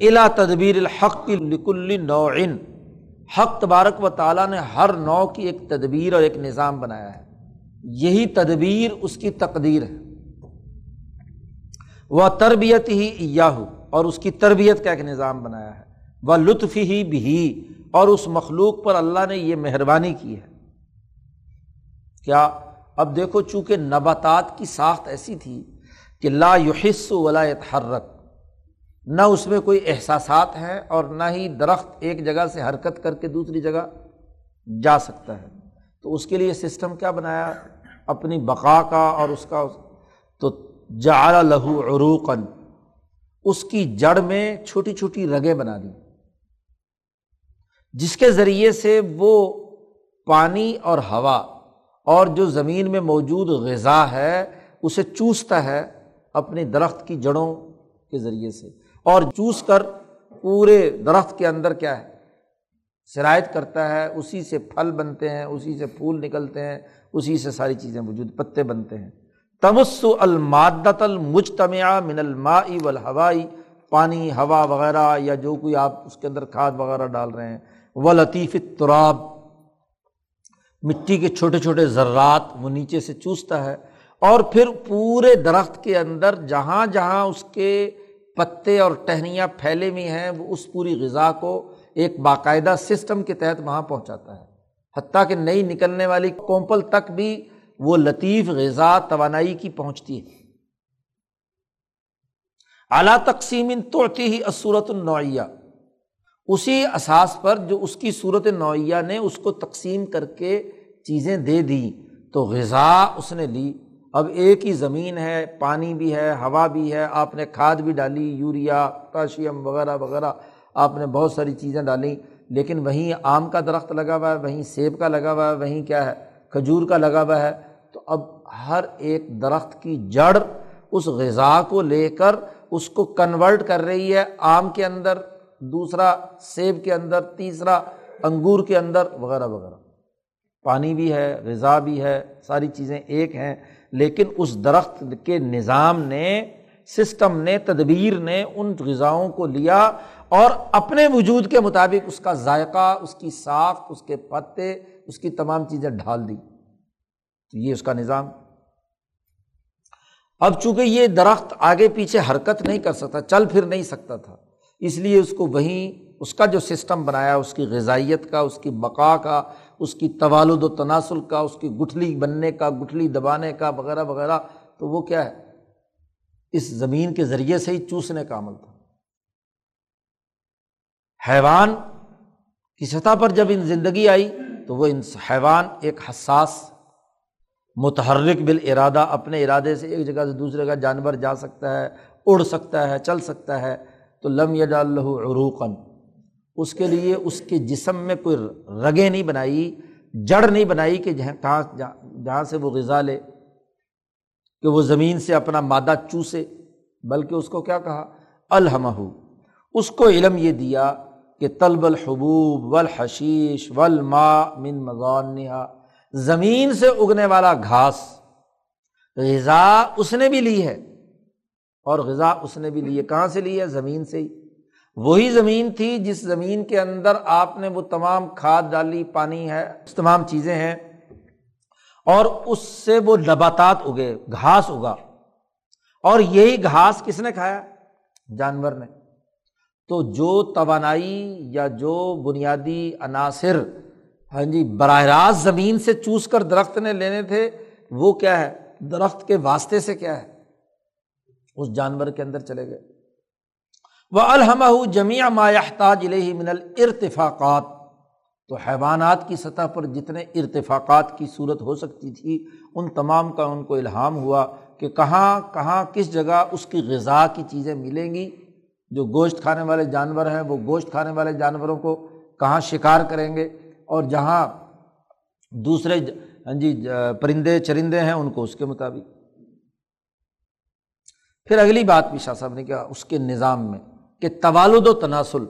الا تدبیر الحق لکل نوعن۔ حق تبارک و تعالیٰ نے ہر نو کی ایک تدبیر اور ایک نظام بنایا ہے۔ یہی تدبیر اس کی تقدیر ہے۔ وہ تربیت ہی یا ہو اور اس کی تربیت کا ایک نظام بنایا ہے۔ وہ لطف ہی بھی اور اس مخلوق پر اللہ نے یہ مہربانی کی ہے۔ کیا اب دیکھو چونکہ نباتات کی ساخت ایسی تھی کہ لا یحس ولا حرک نہ اس میں کوئی احساسات ہیں اور نہ ہی درخت ایک جگہ سے حرکت کر کے دوسری جگہ جا سکتا ہے۔ تو اس کے لیے سسٹم کیا بنایا؟ اپنی بقا کا اور اس کا تو جعل لہو عروقن اس کی جڑ میں چھوٹی چھوٹی رگیں بنا دی، جس کے ذریعے سے وہ پانی اور ہوا اور جو زمین میں موجود غذا ہے، اسے چوستا ہے اپنی درخت کی جڑوں کے ذریعے سے۔ اور چوس کر پورے درخت کے اندر کیا ہے؟ شرائط کرتا ہے، اسی سے پھل بنتے ہیں، اسی سے پھول نکلتے ہیں، اسی سے ساری چیزیں وجود پتے بنتے ہیں۔ تمس المادت المجتمع من الماء والہوائی، پانی، ہوا وغیرہ یا جو کوئی آپ اس کے اندر کھاد وغیرہ ڈال رہے ہیں۔ و لطیف تراب مٹی کے چھوٹے چھوٹے ذرات وہ نیچے سے چوستا ہے اور پھر پورے درخت کے اندر جہاں جہاں اس کے پتے اور ٹہنیاں پھیلے ہوئی ہیں، وہ اس پوری غذا کو ایک باقاعدہ سسٹم کے تحت وہاں پہنچاتا ہے۔ حتیٰ کہ نئی نکلنے والی کومپل تک بھی وہ لطیف غذا توانائی کی پہنچتی ہے۔ اعلیٰ تقسیم توڑتی ہی اصورت النوعیہ اسی اساس پر جو اس کی صورت نوعیہ نے اس کو تقسیم کر کے چیزیں دے دیں تو غذا اس نے لی۔ اب ایک ہی زمین ہے، پانی بھی ہے، ہوا بھی ہے، آپ نے کھاد بھی ڈالی، یوریا، پوٹاشیم وغیرہ وغیرہ۔ آپ نے بہت ساری چیزیں ڈالیں لیکن وہیں آم کا درخت لگا ہوا ہے، وہیں سیب کا لگا ہوا ہے، وہیں کیا ہے، کھجور کا لگا ہوا ہے۔ تو اب ہر ایک درخت کی جڑ اس غذا کو لے کر اس کو کنورٹ کر رہی ہے آم کے اندر۔ دوسرا سیب کے اندر، تیسرا انگور کے اندر، وغیرہ وغیرہ۔ پانی بھی ہے، غذا بھی ہے، ساری چیزیں ایک ہیں، لیکن اس درخت کے نظام نے، سسٹم نے، تدبیر نے ان غذاؤں کو لیا اور اپنے وجود کے مطابق اس کا ذائقہ، اس کی ساخت، اس کے پتے، اس کی تمام چیزیں ڈھال دی۔ تو یہ اس کا نظام۔ اب چونکہ یہ درخت آگے پیچھے حرکت نہیں کر سکتا، چل پھر نہیں سکتا تھا اس لیے اس کو وہیں اس کا جو سسٹم بنایا، اس کی غذائیت کا، اس کی بقا کا، اس کی طوالد و تناسل کا، اس کی گٹھلی بننے کا، گٹھلی دبانے کا، وغیرہ وغیرہ، تو وہ کیا ہے؟ اس زمین کے ذریعے سے ہی چوسنے کا عمل تھا۔ حیوان کی سطح پر جب ان زندگی آئی تو وہ ان حیوان ایک حساس، متحرک بال ارادہ اپنے ارادے سے ایک جگہ سے دوسرے کا جانور جا سکتا ہے، اڑ سکتا ہے، چل سکتا ہے۔ تو لم یڈ اللہ عروقن اس کے لیے اس کے جسم میں کوئی رگیں نہیں بنائی، جڑ نہیں بنائی کہ جہاں کہاں جہاں سے وہ غذا لے، کہ وہ زمین سے اپنا مادہ چوسے۔ بلکہ اس کو کیا کہا؟ الحمہ اس کو علم یہ دیا کہ طلب الحبوب والحشیش والماء من مغانہ زمین سے اگنے والا گھاس، غذا اس نے بھی لی ہے۔ اور غذا اس نے بھی لی ہے۔ کہاں سے لی ہے؟ زمین سے ہی۔ وہی زمین تھی جس زمین کے اندر آپ نے وہ تمام کھاد ڈالی، پانی ہے تمام چیزیں ہیں، اور اس سے وہ نباتات اگے، گھاس اگا۔ اور یہی گھاس کس نے کھایا؟ جانور نے۔ تو جو توانائی یا جو بنیادی عناصر ہاں جی براہ راست زمین سے چوس کر درخت نے لینے تھے، وہ کیا ہے؟ درخت کے واسطے سے کیا ہے؟ اس جانور کے اندر چلے گئے۔ وہ الحمہ جمیا مایاحتاج الہ من الرتفاقات تو حیوانات کی سطح پر جتنے ارتفاقات کی صورت ہو سکتی تھی، ان تمام کا ان کو الہام ہوا کہ کہاں کہاں، کس جگہ اس کی غذا کی چیزیں ملیں گی۔ جو گوشت کھانے والے جانور ہیں، وہ گوشت کھانے والے جانوروں کو کہاں شکار کریں گے اور جہاں دوسرے ہاں جی پرندے، چرندے ہیں، ان کو اس کے مطابق۔ پھر اگلی بات بھی شاہ صاحب نے کہا، اس کے نظام میں کہ توالد و تناسل،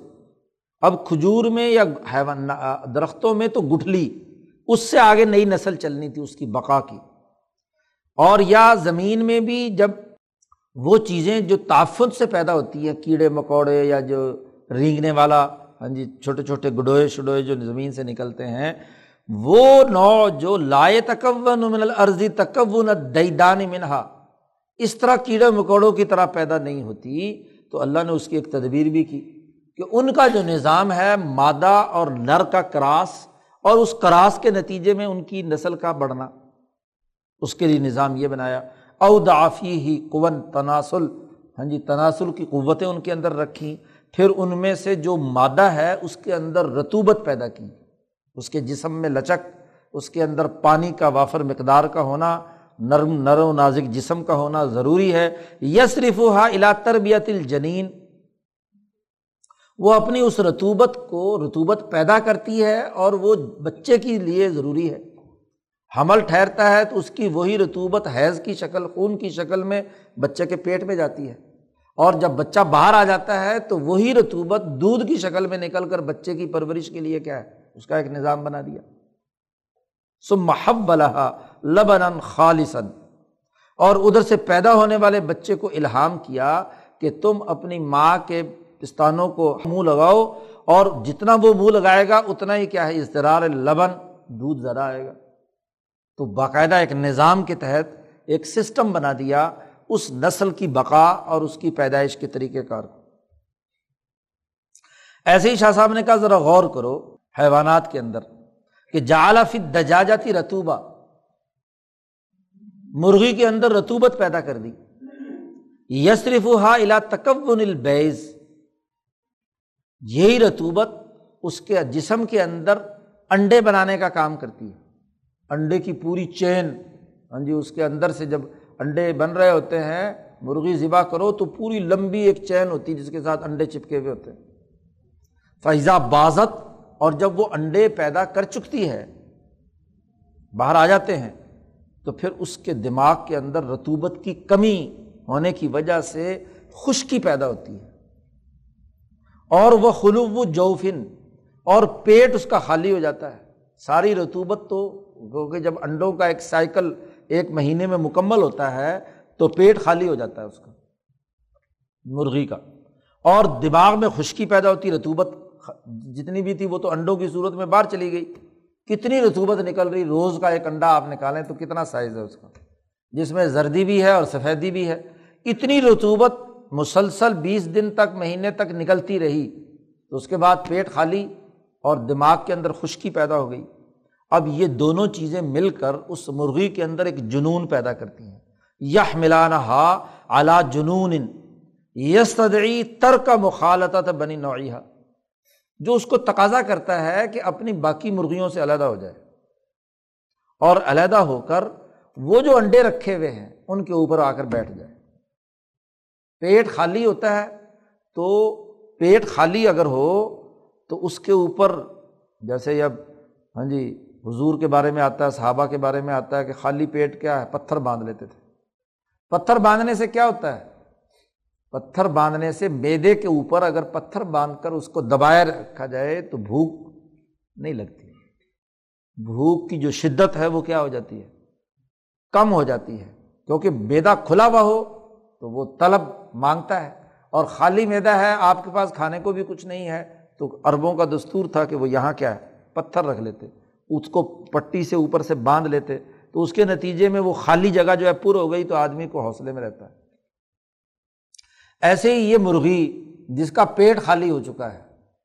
اب کھجور میں یا حیوان، درختوں میں تو گٹھلی، اس سے آگے نئی نسل چلنی تھی اس کی بقا کی۔ اور یا زمین میں بھی جب وہ چیزیں جو تعفت سے پیدا ہوتی ہیں، کیڑے، مکوڑے یا جو رینگنے والا ہاں جی چھوٹے چھوٹے گڈوئے شڈوئے جو زمین سے نکلتے ہیں، وہ نو جو لائے تکون من الارضی تکون دیدان منہا۔ اس طرح کیڑے مکوڑوں کی طرح پیدا نہیں ہوتی، تو اللہ نے اس کی ایک تدبیر بھی کی کہ ان کا جو نظام ہے، مادہ اور نر کا کراس، اور اس کراس کے نتیجے میں ان کی نسل کا بڑھنا، اس کے لیے نظام یہ بنایا۔ اودافی ہی کون تناسل۔ ہاں جی تناسل کی قوتیں ان کے اندر رکھیں پھر ان میں سے جو مادہ ہے، اس کے اندر رتوبت پیدا کی، اس کے جسم میں لچک، اس کے اندر پانی کا وافر مقدار کا ہونا نرم نر و نازک جسم کا ہونا ضروری ہے۔ یسرف ہا الا تربیت الجنین۔ وہ اپنی اس رتوبت کو رتوبت پیدا کرتی ہے اور وہ بچے کے لیے ضروری ہے۔ حمل ٹھہرتا ہے تو اس کی وہی رتوبت حیض کی شکل، خون کی شکل میں بچے کے پیٹ میں جاتی ہے۔ اور جب بچہ باہر آ جاتا ہے تو وہی رتوبت دودھ کی شکل میں نکل کر بچے کی پرورش کے لیے کیا ہے؟ اس کا ایک نظام بنا دیا۔ سو محب لبن خالصن اور ادھر سے پیدا ہونے والے بچے کو الہام کیا کہ تم اپنی ماں کے پستانوں کو منہ لگاؤ اور جتنا وہ منہ لگائے گا اتنا ہی کیا ہے اضطرار لبن دودھ ذرا آئے گا۔ تو باقاعدہ ایک نظام کے تحت ایک سسٹم بنا دیا اس نسل کی بقا اور اس کی پیدائش کے طریقۂ کار ایسے ہی شاہ صاحب نے کہا، ذرا غور کرو حیوانات کے اندر کہ جالا فت دجا جاتی رتوبہ مرغی کے اندر رتوبت پیدا کر دی۔ یسرف ہا الا تکون البیز یہی رتوبت اس کے جسم کے اندر انڈے بنانے کا کام کرتی ہے۔ انڈے کی پوری چین۔ ہاں جی اس کے اندر سے جب انڈے بن رہے ہوتے ہیں، مرغی ذبح کرو تو پوری لمبی ایک چین ہوتی ہے جس کے ساتھ انڈے چپکے ہوئے ہوتے ہیں۔ فیضا بازت اور جب وہ انڈے پیدا کر چکتی ہے، باہر آ جاتے ہیں تو پھر اس کے دماغ کے اندر رتوبت کی کمی ہونے کی وجہ سے خشکی پیدا ہوتی ہے۔ اور وہ خلو جوفن، اور پیٹ اس کا خالی ہو جاتا ہے۔ ساری رتوبت تو کیونکہ جب انڈوں کا ایک سائیکل ایک مہینے میں مکمل ہوتا ہے، تو پیٹ خالی ہو جاتا ہے اس کا، مرغی کا۔ اور دماغ میں خشکی پیدا ہوتی، رتوبت جتنی بھی تھی وہ تو انڈوں کی صورت میں باہر چلی گئی۔ کتنی رتوبت نکل رہی، روز کا ایک انڈا آپ نکالیں تو کتنا سائز ہے اس کا؟ جس میں زردی بھی ہے اور سفیدی بھی ہے۔ اتنی رتوبت مسلسل بیس دن تک، مہینے تک نکلتی رہی۔ تو اس کے بعد پیٹ خالی اور دماغ کے اندر خشکی پیدا ہو گئی۔ اب یہ دونوں چیزیں مل کر اس مرغی کے اندر ایک جنون پیدا کرتی ہیں۔ یہ ملانا ہا اعلیٰ جنون یس تر کا مخالطت بنی نوعیہ جو اس کو تقاضا کرتا ہے کہ اپنی باقی مرغیوں سے علیحدہ ہو جائے۔ اور علیحدہ ہو کر وہ جو انڈے رکھے ہوئے ہیں، ان کے اوپر آ کر بیٹھ جائے۔ پیٹ خالی ہوتا ہے تو پیٹ خالی اگر ہو تو اس کے اوپر جیسے اب ہاں جی حضور کے بارے میں آتا ہے، صحابہ کے بارے میں آتا ہے کہ خالی پیٹ کیا ہے؟ پتھر باندھ لیتے تھے۔ پتھر باندھنے سے کیا ہوتا ہے؟ پتھر باندھنے سے میدے کے اوپر اگر پتھر باندھ کر اس کو دبائے رکھا جائے تو بھوک نہیں لگتی۔ بھوک کی جو شدت ہے وہ کیا ہو جاتی ہے؟ کم ہو جاتی ہے۔ کیونکہ میدا کھلا ہوا ہو تو وہ طلب مانگتا ہے۔ اور خالی میدا ہے، آپ کے پاس کھانے کو بھی کچھ نہیں ہے۔ تو اربوں کا دستور تھا کہ وہ یہاں کیا ہے؟ پتھر رکھ لیتے۔ اس کو پٹی سے اوپر سے باندھ لیتے۔ تو اس کے نتیجے میں وہ خالی جگہ جو ہے پر ہو گئی تو آدمی کو حوصلے میں رہتا ہے۔ ایسے ہی یہ مرغی جس کا پیٹ خالی ہو چکا ہے،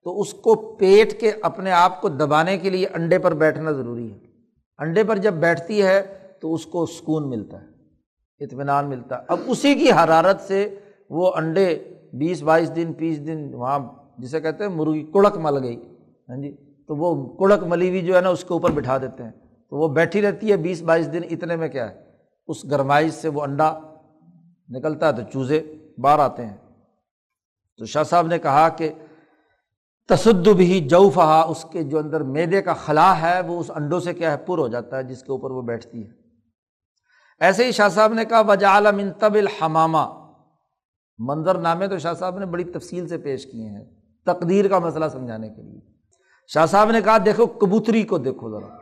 تو اس کو پیٹ کے اپنے آپ کو دبانے کے لیے انڈے پر بیٹھنا ضروری ہے۔ انڈے پر جب بیٹھتی ہے، تو اس کو سکون ملتا ہے، اطمینان ملتا ہے۔ اب اسی کی حرارت سے وہ انڈے بیس، بائیس دن بیس دن وہاں جسے کہتے ہیں، مرغی کڑک مل گئی۔ ہاں جی؟ تو وہ کڑک ملی ہوئی جو ہے نا، اس کے اوپر بٹھا دیتے ہیں۔ تو وہ بیٹھی رہتی ہے بیس، بائیس دن، اتنے میں کیا ہے؟ اس گرمائش سے وہ انڈا نکلتا ہے تو چوزے۔ باہر آتے ہیں۔ تو شاہ صاحب نے کہا کہ تصد بھی جوفہا، اس کے جو اندر میدے کا خلا ہے، وہ اس انڈوں سے کیا ہے، پر ہو جاتا ہے، جس کے اوپر وہ بیٹھتی ہے۔ ایسے ہی شاہ صاحب نے کہا وجا منتب الحمامہ۔ منظر نامے تو شاہ صاحب نے بڑی تفصیل سے پیش کیے ہیں، تقدیر کا مسئلہ سمجھانے کے لیے۔ شاہ صاحب نے کہا، دیکھو، کبوتری کو دیکھو ذرا۔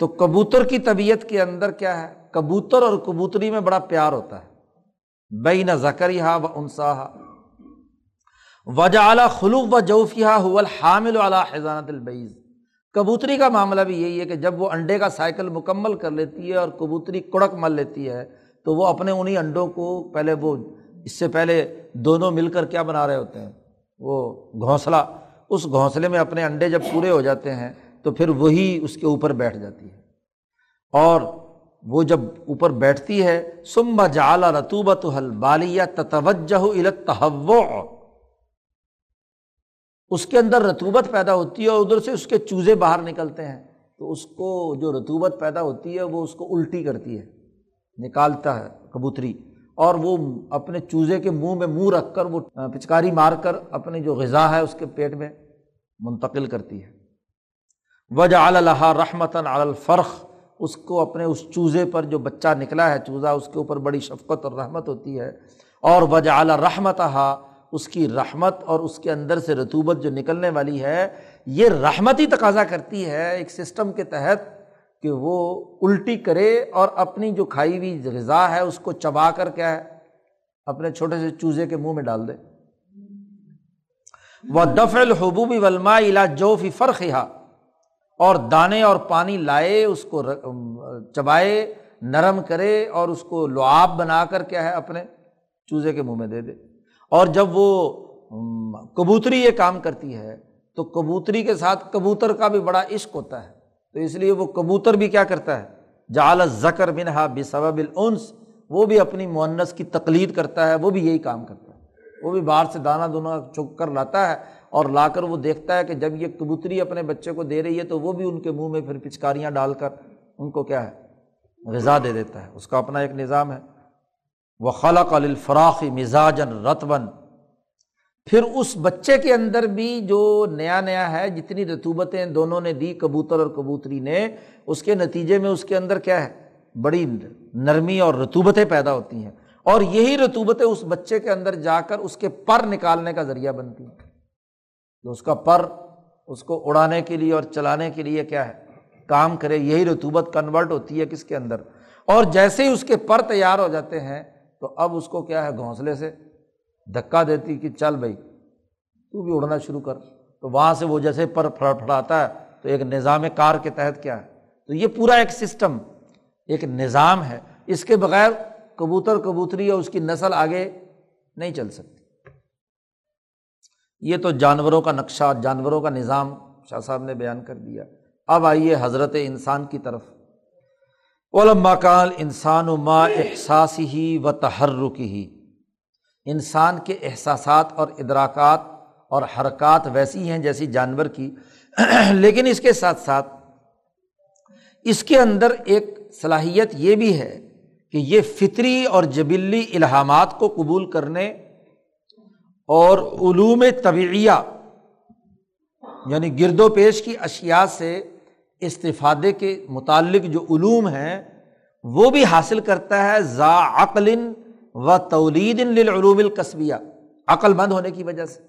تو کبوتر کی طبیعت کے اندر کیا ہے؟ کبوتر اور کبوتری میں بڑا پیار ہوتا ہے۔ بئی نہ زکری ہا و انسا وجا اعلیٰ خلوق و جوفیہ حول حامل اعلیٰ حضانت البعیز کبوتری کا معاملہ بھی یہی ہے کہ جب وہ انڈے کا سائیکل مکمل کر لیتی ہے اور کبوتری کڑک مل لیتی ہے، تو وہ اپنے انہیں انڈوں کو پہلے وہ، اس سے پہلے دونوں مل کر کیا بنا رہے ہوتے ہیں؟ وہ گھونسلہ. اس گھونسلے میں اپنے انڈے جب پورے ہو جاتے ہیں، تو پھر وہی اس کے اوپر بیٹھ جاتی ہے۔ اور وہ جب اوپر بیٹھتی ہے سم جالا رتوبت حل بالیہ تتوجہ التحو اس کے اندر رتوبت پیدا ہوتی ہے اور ادھر سے اس کے چوزے باہر نکلتے ہیں۔ تو اس کو جو رتوبت پیدا ہوتی ہے، وہ اس کو الٹی کرتی ہے، نکالتا ہے کبوتری۔ اور وہ اپنے چوزے کے منہ میں منہ رکھ کر وہ پچکاری مار کر اپنی جو غذا ہے اس کے پیٹ میں منتقل کرتی ہے۔ وجہ اللہ رحمتاً الفرخ۔ اس کو اپنے اس چوزے پر جو بچہ نکلا ہے چوزا اس کے اوپر بڑی شفقت اور رحمت ہوتی ہے۔ اور وجہ اعلیٰ رحمت اس کی رحمت اور اس کے اندر سے رتوبت جو نکلنے والی ہے، یہ رحمت ہی تقاضا کرتی ہے ایک سسٹم کے تحت کہ وہ الٹی کرے اور اپنی جو کھائی ہوئی غذا ہے، اس کو چبا کر کیا ہے، اپنے چھوٹے سے چوزے کے منہ میں ڈال دے۔ وہ دف الحبوبی ولما علا جو فی فرق اور دانے اور پانی لائے، اس کو چبائے، نرم کرے اور اس کو لعاب بنا کر کیا ہے اپنے چوزے کے منہ میں دے دے۔ اور جب وہ کبوتری یہ کام کرتی ہے، تو کبوتری کے ساتھ کبوتر کا بھی بڑا عشق ہوتا ہے۔ تو اس لیے وہ کبوتر بھی کیا کرتا ہے؟ جال زکر بنہا بصب العنس وہ بھی اپنی معنس کی تقلید کرتا ہے، وہ بھی یہی کام کرتا ہے۔ وہ بھی باہر سے دانہ دونوں چک کر لاتا ہے۔ اور لا کر وہ دیکھتا ہے کہ جب یہ کبوتری اپنے بچے کو دے رہی ہے تو وہ بھی ان کے منہ میں پھر پچکاریاں ڈال کر ان کو کیا ہے؟ غذا دے دیتا ہے۔ اس کا اپنا ایک نظام ہے۔ وہ خلق الفراخ مزاجن رتبن پھر اس بچے کے اندر بھی جو نیا نیا ہے، جتنی رتوبتیں دونوں نے دی، کبوتر اور کبوتری نے، اس کے نتیجے میں اس کے اندر کیا ہے؟ بڑی نرمی اور رتوبتیں پیدا ہوتی ہیں۔ اور یہی رتوبتیں اس بچے کے اندر جا کر اس کے پر نکالنے کا ذریعہ بنتی ہیں۔ تو اس کا پر اس کو اڑانے کے لیے اور چلانے کے لیے کیا ہے؟ کام کرے، یہی رتوبت کنورٹ ہوتی ہے کس کے اندر؟ اور جیسے ہی اس کے پر تیار ہو جاتے ہیں تو اب اس کو کیا ہے؟ گھونسلے سے دھکا دیتی کہ چل بھائی، تو بھی اڑنا شروع کر۔ تو وہاں سے وہ جیسے پر پھڑ پھڑاتا ہے تو ایک نظام کار کے تحت کیا ہے؟ تو یہ پورا ایک سسٹم ایک نظام ہے۔ اس کے بغیر کبوتر، کبوتری اور اس کی نسل آگے نہیں چل سکتی۔ یہ تو جانوروں کا نقشہ، جانوروں کا نظام شاہ صاحب نے بیان کر دیا۔ اب آئیے حضرت انسان کی طرف۔ علما کال انسان و ما احساس ہی و تحرک ہی انسان کے احساسات اور ادراکات اور حرکات ویسی ہیں جیسی جانور کی۔ لیکن اس کے ساتھ ساتھ اس کے اندر ایک صلاحیت یہ بھی ہے کہ یہ فطری اور جبلی الحامات کو قبول کرنے اور علوم طبعیہ یعنی گرد و پیش کی اشیا سے استفادے کے متعلق جو علوم ہیں، وہ بھی حاصل کرتا ہے ذا عقل و تولید للعلوم القصبیہ۔ عقل مند ہونے کی وجہ سے۔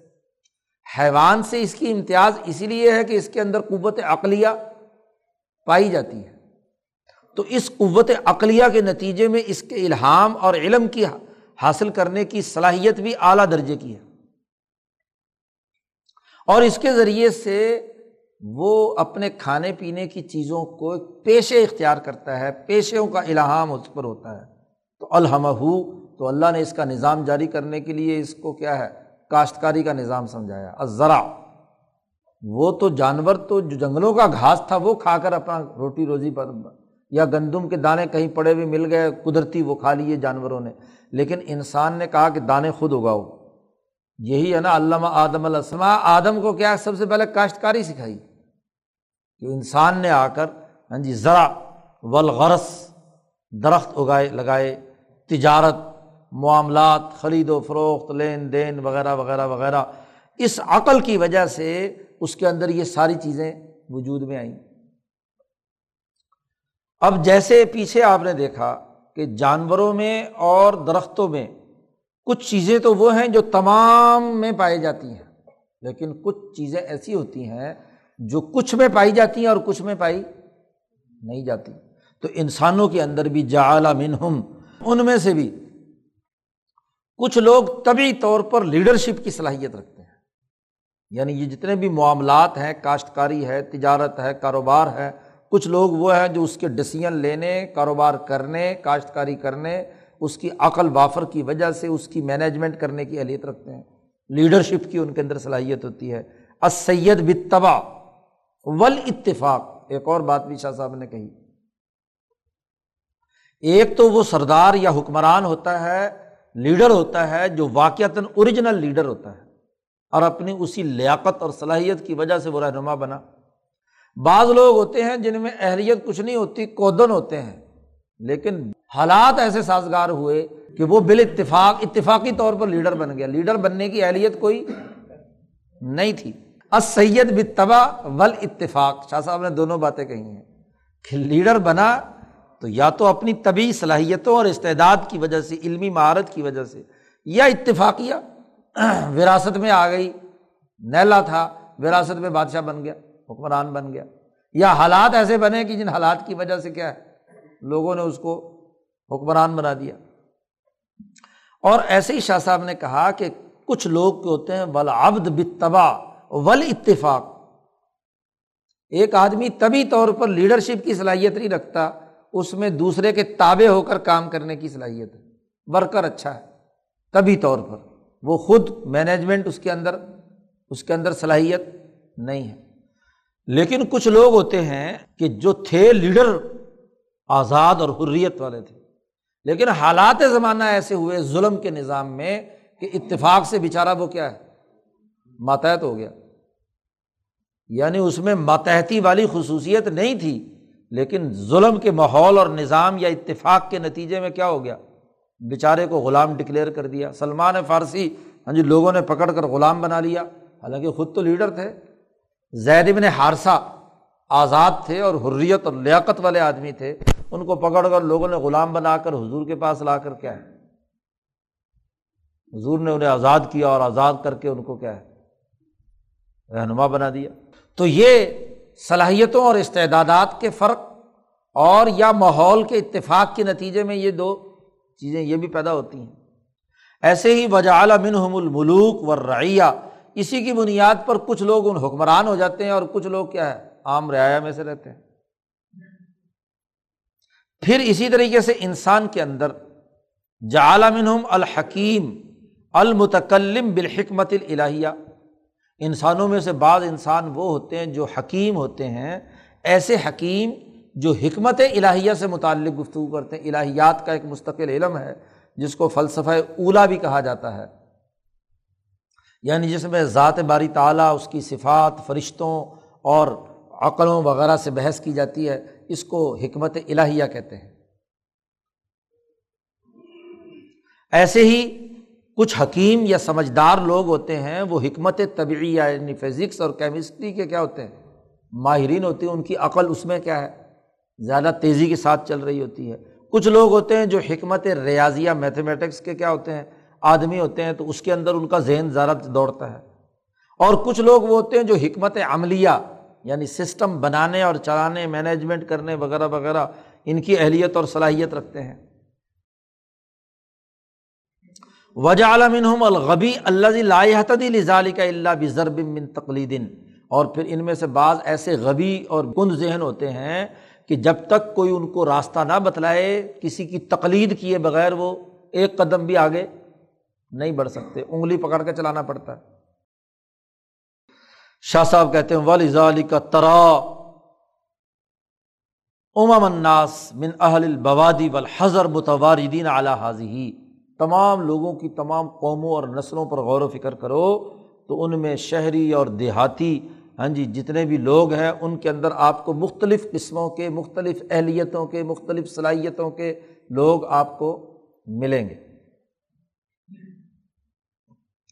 حیوان سے اس کی امتیاز اسی لیے ہے کہ اس کے اندر قوت عقلیہ پائی جاتی ہے۔ تو اس قوت عقلیہ کے نتیجے میں اس کے الہام اور علم کی حاصل کرنے کی صلاحیت بھی اعلیٰ درجے کی ہے۔ اور اس کے ذریعے سے وہ اپنے کھانے پینے کی چیزوں کو پیشے اختیار کرتا ہے، پیشوں کا الہام اس پر ہوتا ہے۔ تو الحمہ تو اللہ نے اس کا نظام جاری کرنے کے لیے اس کو کیا ہے، کاشتکاری کا نظام سمجھایا۔ ذرا وہ تو جانور تو جو جنگلوں کا گھاس تھا وہ کھا کر اپنا روٹی روزی پر یا گندم کے دانے کہیں پڑے ہوئے مل گئے، قدرتی وہ کھا لیے جانوروں نے۔ لیکن انسان نے کہا کہ دانے خود اگاؤ۔ یہی ہے نا علامہ آدم السما آدم کو کیا سب سے پہلے کاشتکاری سکھائی؟ کہ انسان نے آ کر ہاں جی ذرا ولغرس درخت اگائے، لگائے، تجارت، معاملات، خرید و فروخت، لین دین وغیرہ وغیرہ وغیرہ۔ اس عقل کی وجہ سے اس کے اندر یہ ساری چیزیں وجود میں آئیں۔ اب جیسے پیچھے آپ نے دیکھا کہ جانوروں میں اور درختوں میں کچھ چیزیں تو وہ ہیں جو تمام میں پائی جاتی ہیں، لیکن کچھ چیزیں ایسی ہوتی ہیں جو کچھ میں پائی جاتی ہیں اور کچھ میں پائی نہیں جاتی۔ تو انسانوں کے اندر بھی جا منہم، ان میں سے بھی۔ کچھ لوگ طبی طور پر لیڈرشپ کی صلاحیت رکھتے ہیں۔ یعنی یہ جتنے بھی معاملات ہیں، کاشتکاری ہے، تجارت ہے، کاروبار ہے، کچھ لوگ وہ ہیں جو اس کے ڈسیزن لینے، کاروبار کرنے، کاشتکاری کرنے اس کی عقل وافر کی وجہ سے اس کی مینجمنٹ کرنے کی اہلیت رکھتے ہیں۔ لیڈرشپ کی ان کے اندر صلاحیت ہوتی ہے۔ اسید بتبا ول اتفاق ایک اور بات بھی شاہ صاحب نے کہی۔ ایک تو وہ سردار یا حکمران ہوتا ہے، لیڈر ہوتا ہے جو واقعتاً اوریجنل لیڈر ہوتا ہے اور اپنی اسی لیاقت اور صلاحیت کی وجہ سے وہ رہنما بنا۔ بعض لوگ ہوتے ہیں جن میں اہلیت کچھ نہیں ہوتی، کودن ہوتے ہیں۔ لیکن حالات ایسے سازگار ہوئے کہ وہ بال اتفاق اتفاقی طور پر لیڈر بن گیا۔ لیڈر بننے کی اہلیت کوئی نہیں تھی۔ سید بتبا ول اتفاق شاہ صاحب نے دونوں باتیں کہی ہیں کہ لیڈر بنا تو یا تو اپنی طبی صلاحیتوں اور استعداد کی وجہ سے، علمی مہارت کی وجہ سے، یا اتفاقیہ وراثت میں آ گئی نیلا تھا، وراثت میں بادشاہ بن گیا، حکمران بن گیا۔ یا حالات ایسے بنے کہ جن حالات کی وجہ سے کیا ہے؟ لوگوں نے اس کو حکمران بنا دیا۔ اور ایسے ہی شاہ صاحب نے کہا کہ کچھ لوگ کے ہوتے ہیں ول بتبا ول اتفاق ایک آدمی طبی طور پر لیڈرشپ کی صلاحیت نہیں رکھتا، اس میں دوسرے کے تابے ہو کر کام کرنے کی صلاحیت ہے۔ ورکر اچھا ہے، طبی طور پر۔ وہ خود مینجمنٹ اس کے اندر، اس کے اندر صلاحیت نہیں ہے۔ لیکن کچھ لوگ ہوتے ہیں کہ جو تھے لیڈر آزاد اور حریت والے تھے۔ لیکن حالات زمانہ ایسے ہوئے ظلم کے نظام میں کہ اتفاق سے بےچارا وہ کیا ہے؟ ماتحت ہو گیا۔ یعنی اس میں ماتحتی والی خصوصیت نہیں تھی، لیکن ظلم کے ماحول اور نظام یا اتفاق کے نتیجے میں کیا ہو گیا؟ بیچارے کو غلام ڈکلیئر کر دیا۔ سلمان فارسی ہاں جی لوگوں نے پکڑ کر غلام بنا لیا۔ حالانکہ خود تو لیڈر تھے۔ زید ابن حارثہ آزاد تھے اور حریت اور لیاقت والے آدمی تھے۔ ان کو پکڑ کر لوگوں نے غلام بنا کر حضور کے پاس لا کر کیا ہے؟ حضور نے انہیں آزاد کیا اور آزاد کر کے ان کو کیا ہے؟ رہنما بنا دیا۔ تو یہ صلاحیتوں اور استعدادات کے فرق اور یا ماحول کے اتفاق کے نتیجے میں یہ دو چیزیں یہ بھی پیدا ہوتی ہیں۔ ایسے ہی وجا منہم الملوک و رعیہ اسی کی بنیاد پر کچھ لوگ ان حکمران ہو جاتے ہیں اور کچھ لوگ کیا ہے؟ عام رعایا میں سے رہتے ہیں۔ پھر اسی طریقے سے انسان کے اندر جعلمنہم الحکیم المتکلم بالحکمت الہیہ انسانوں میں سے بعض انسان وہ ہوتے ہیں جو حکیم ہوتے ہیں، ایسے حکیم جو حکمت الہیہ سے متعلق گفتگو کرتے ہیں۔ الہیات کا ایک مستقل علم ہے، جس کو فلسفہ اولا بھی کہا جاتا ہے۔ یعنی جس میں ذات باری تعالیٰ، اس کی صفات، فرشتوں اور عقلوں وغیرہ سے بحث کی جاتی ہے۔ اس کو حکمت الہیہ کہتے ہیں۔ ایسے ہی کچھ حکیم یا سمجھدار لوگ ہوتے ہیں، وہ حکمت طبعی یعنی فزکس اور کیمسٹری کے کیا ہوتے ہیں؟ ماہرین ہوتے ہیں، ان کی عقل اس میں کیا ہے؟ زیادہ تیزی کے ساتھ چل رہی ہوتی ہے۔ کچھ لوگ ہوتے ہیں جو حکمت ریاضیہ میتھمیٹکس کے کیا ہوتے ہیں؟ آدمی ہوتے ہیں تو اس کے اندر ان کا ذہن زیادہ دوڑتا ہے۔ اور کچھ لوگ وہ ہوتے ہیں جو حکمت عملیہ یعنی سسٹم بنانے اور چلانے، مینجمنٹ کرنے وغیرہ وغیرہ ان کی اہلیت اور صلاحیت رکھتے ہیں۔ وجہ عالم الغبی اللہ لاحتیٰ کا اللہ بضرب من تقلیدن اور پھر ان میں سے بعض ایسے غبی اور کند ذہن ہوتے ہیں کہ جب تک کوئی ان کو راستہ نہ بتلائے، کسی کی تقلید کیے بغیر وہ ایک قدم بھی آگے نہیں بڑھ سکتے، انگلی پکڑ کے چلانا پڑتا ہے۔ شاہ صاحب کہتے ہیں، ولی کا ترا امام الناس من اہل البوادی والحضر متواردین اعلیٰ حاضی تمام لوگوں کی تمام قوموں اور نسلوں پر غور و فکر کرو تو ان میں شہری اور دیہاتی ہاں جی جتنے بھی لوگ ہیں، ان کے اندر آپ کو مختلف قسموں کے، مختلف اہلیتوں کے، مختلف صلاحیتوں کے لوگ آپ کو ملیں گے۔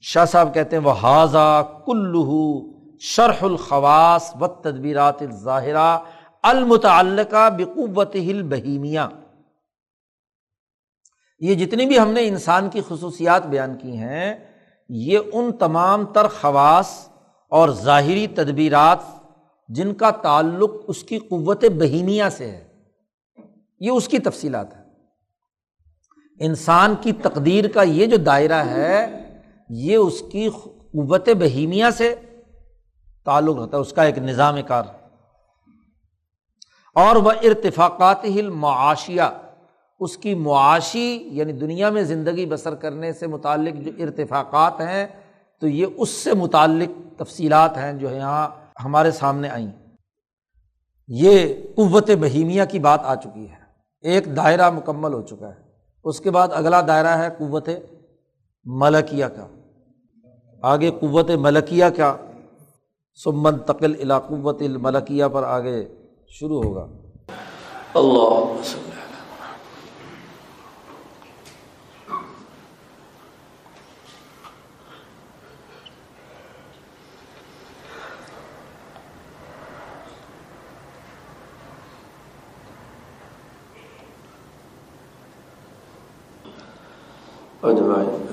شاہ صاحب کہتے ہیں وہ حاضہ کلو شرح الخواص و تدبیرات الظاہرہ المتعلقہ بقوت ہل بہیمیاں یہ جتنی بھی ہم نے انسان کی خصوصیات بیان کی ہیں، یہ ان تمام تر خواص اور ظاہری تدبیرات جن کا تعلق اس کی قوت بہیمیا سے ہے۔ یہ اس کی تفصیلات ہے انسان کی تقدیر کا یہ جو دائرہ ہے، یہ اس کی قوت بہیمیا سے تعلق رہتا ہے، اس کا ایک نظام کار۔ اور وہ ارتفاقات ہل معاشیہ، اس کی معاشی یعنی دنیا میں زندگی بسر کرنے سے متعلق جو ارتفاقات ہیں، تو یہ اس سے متعلق تفصیلات ہیں جو یہاں ہمارے سامنے آئیں۔ یہ قوت بہیمیا کی بات آ چکی ہے۔ ایک دائرہ مکمل ہو چکا ہے۔ اس کے بعد اگلا دائرہ ہے قوت ملکیہ کا۔ آگے قوت ملکیہ کا سمن تقل علاقوت الملکیہ پر آگے شروع ہوگا۔ اللہ اجمائن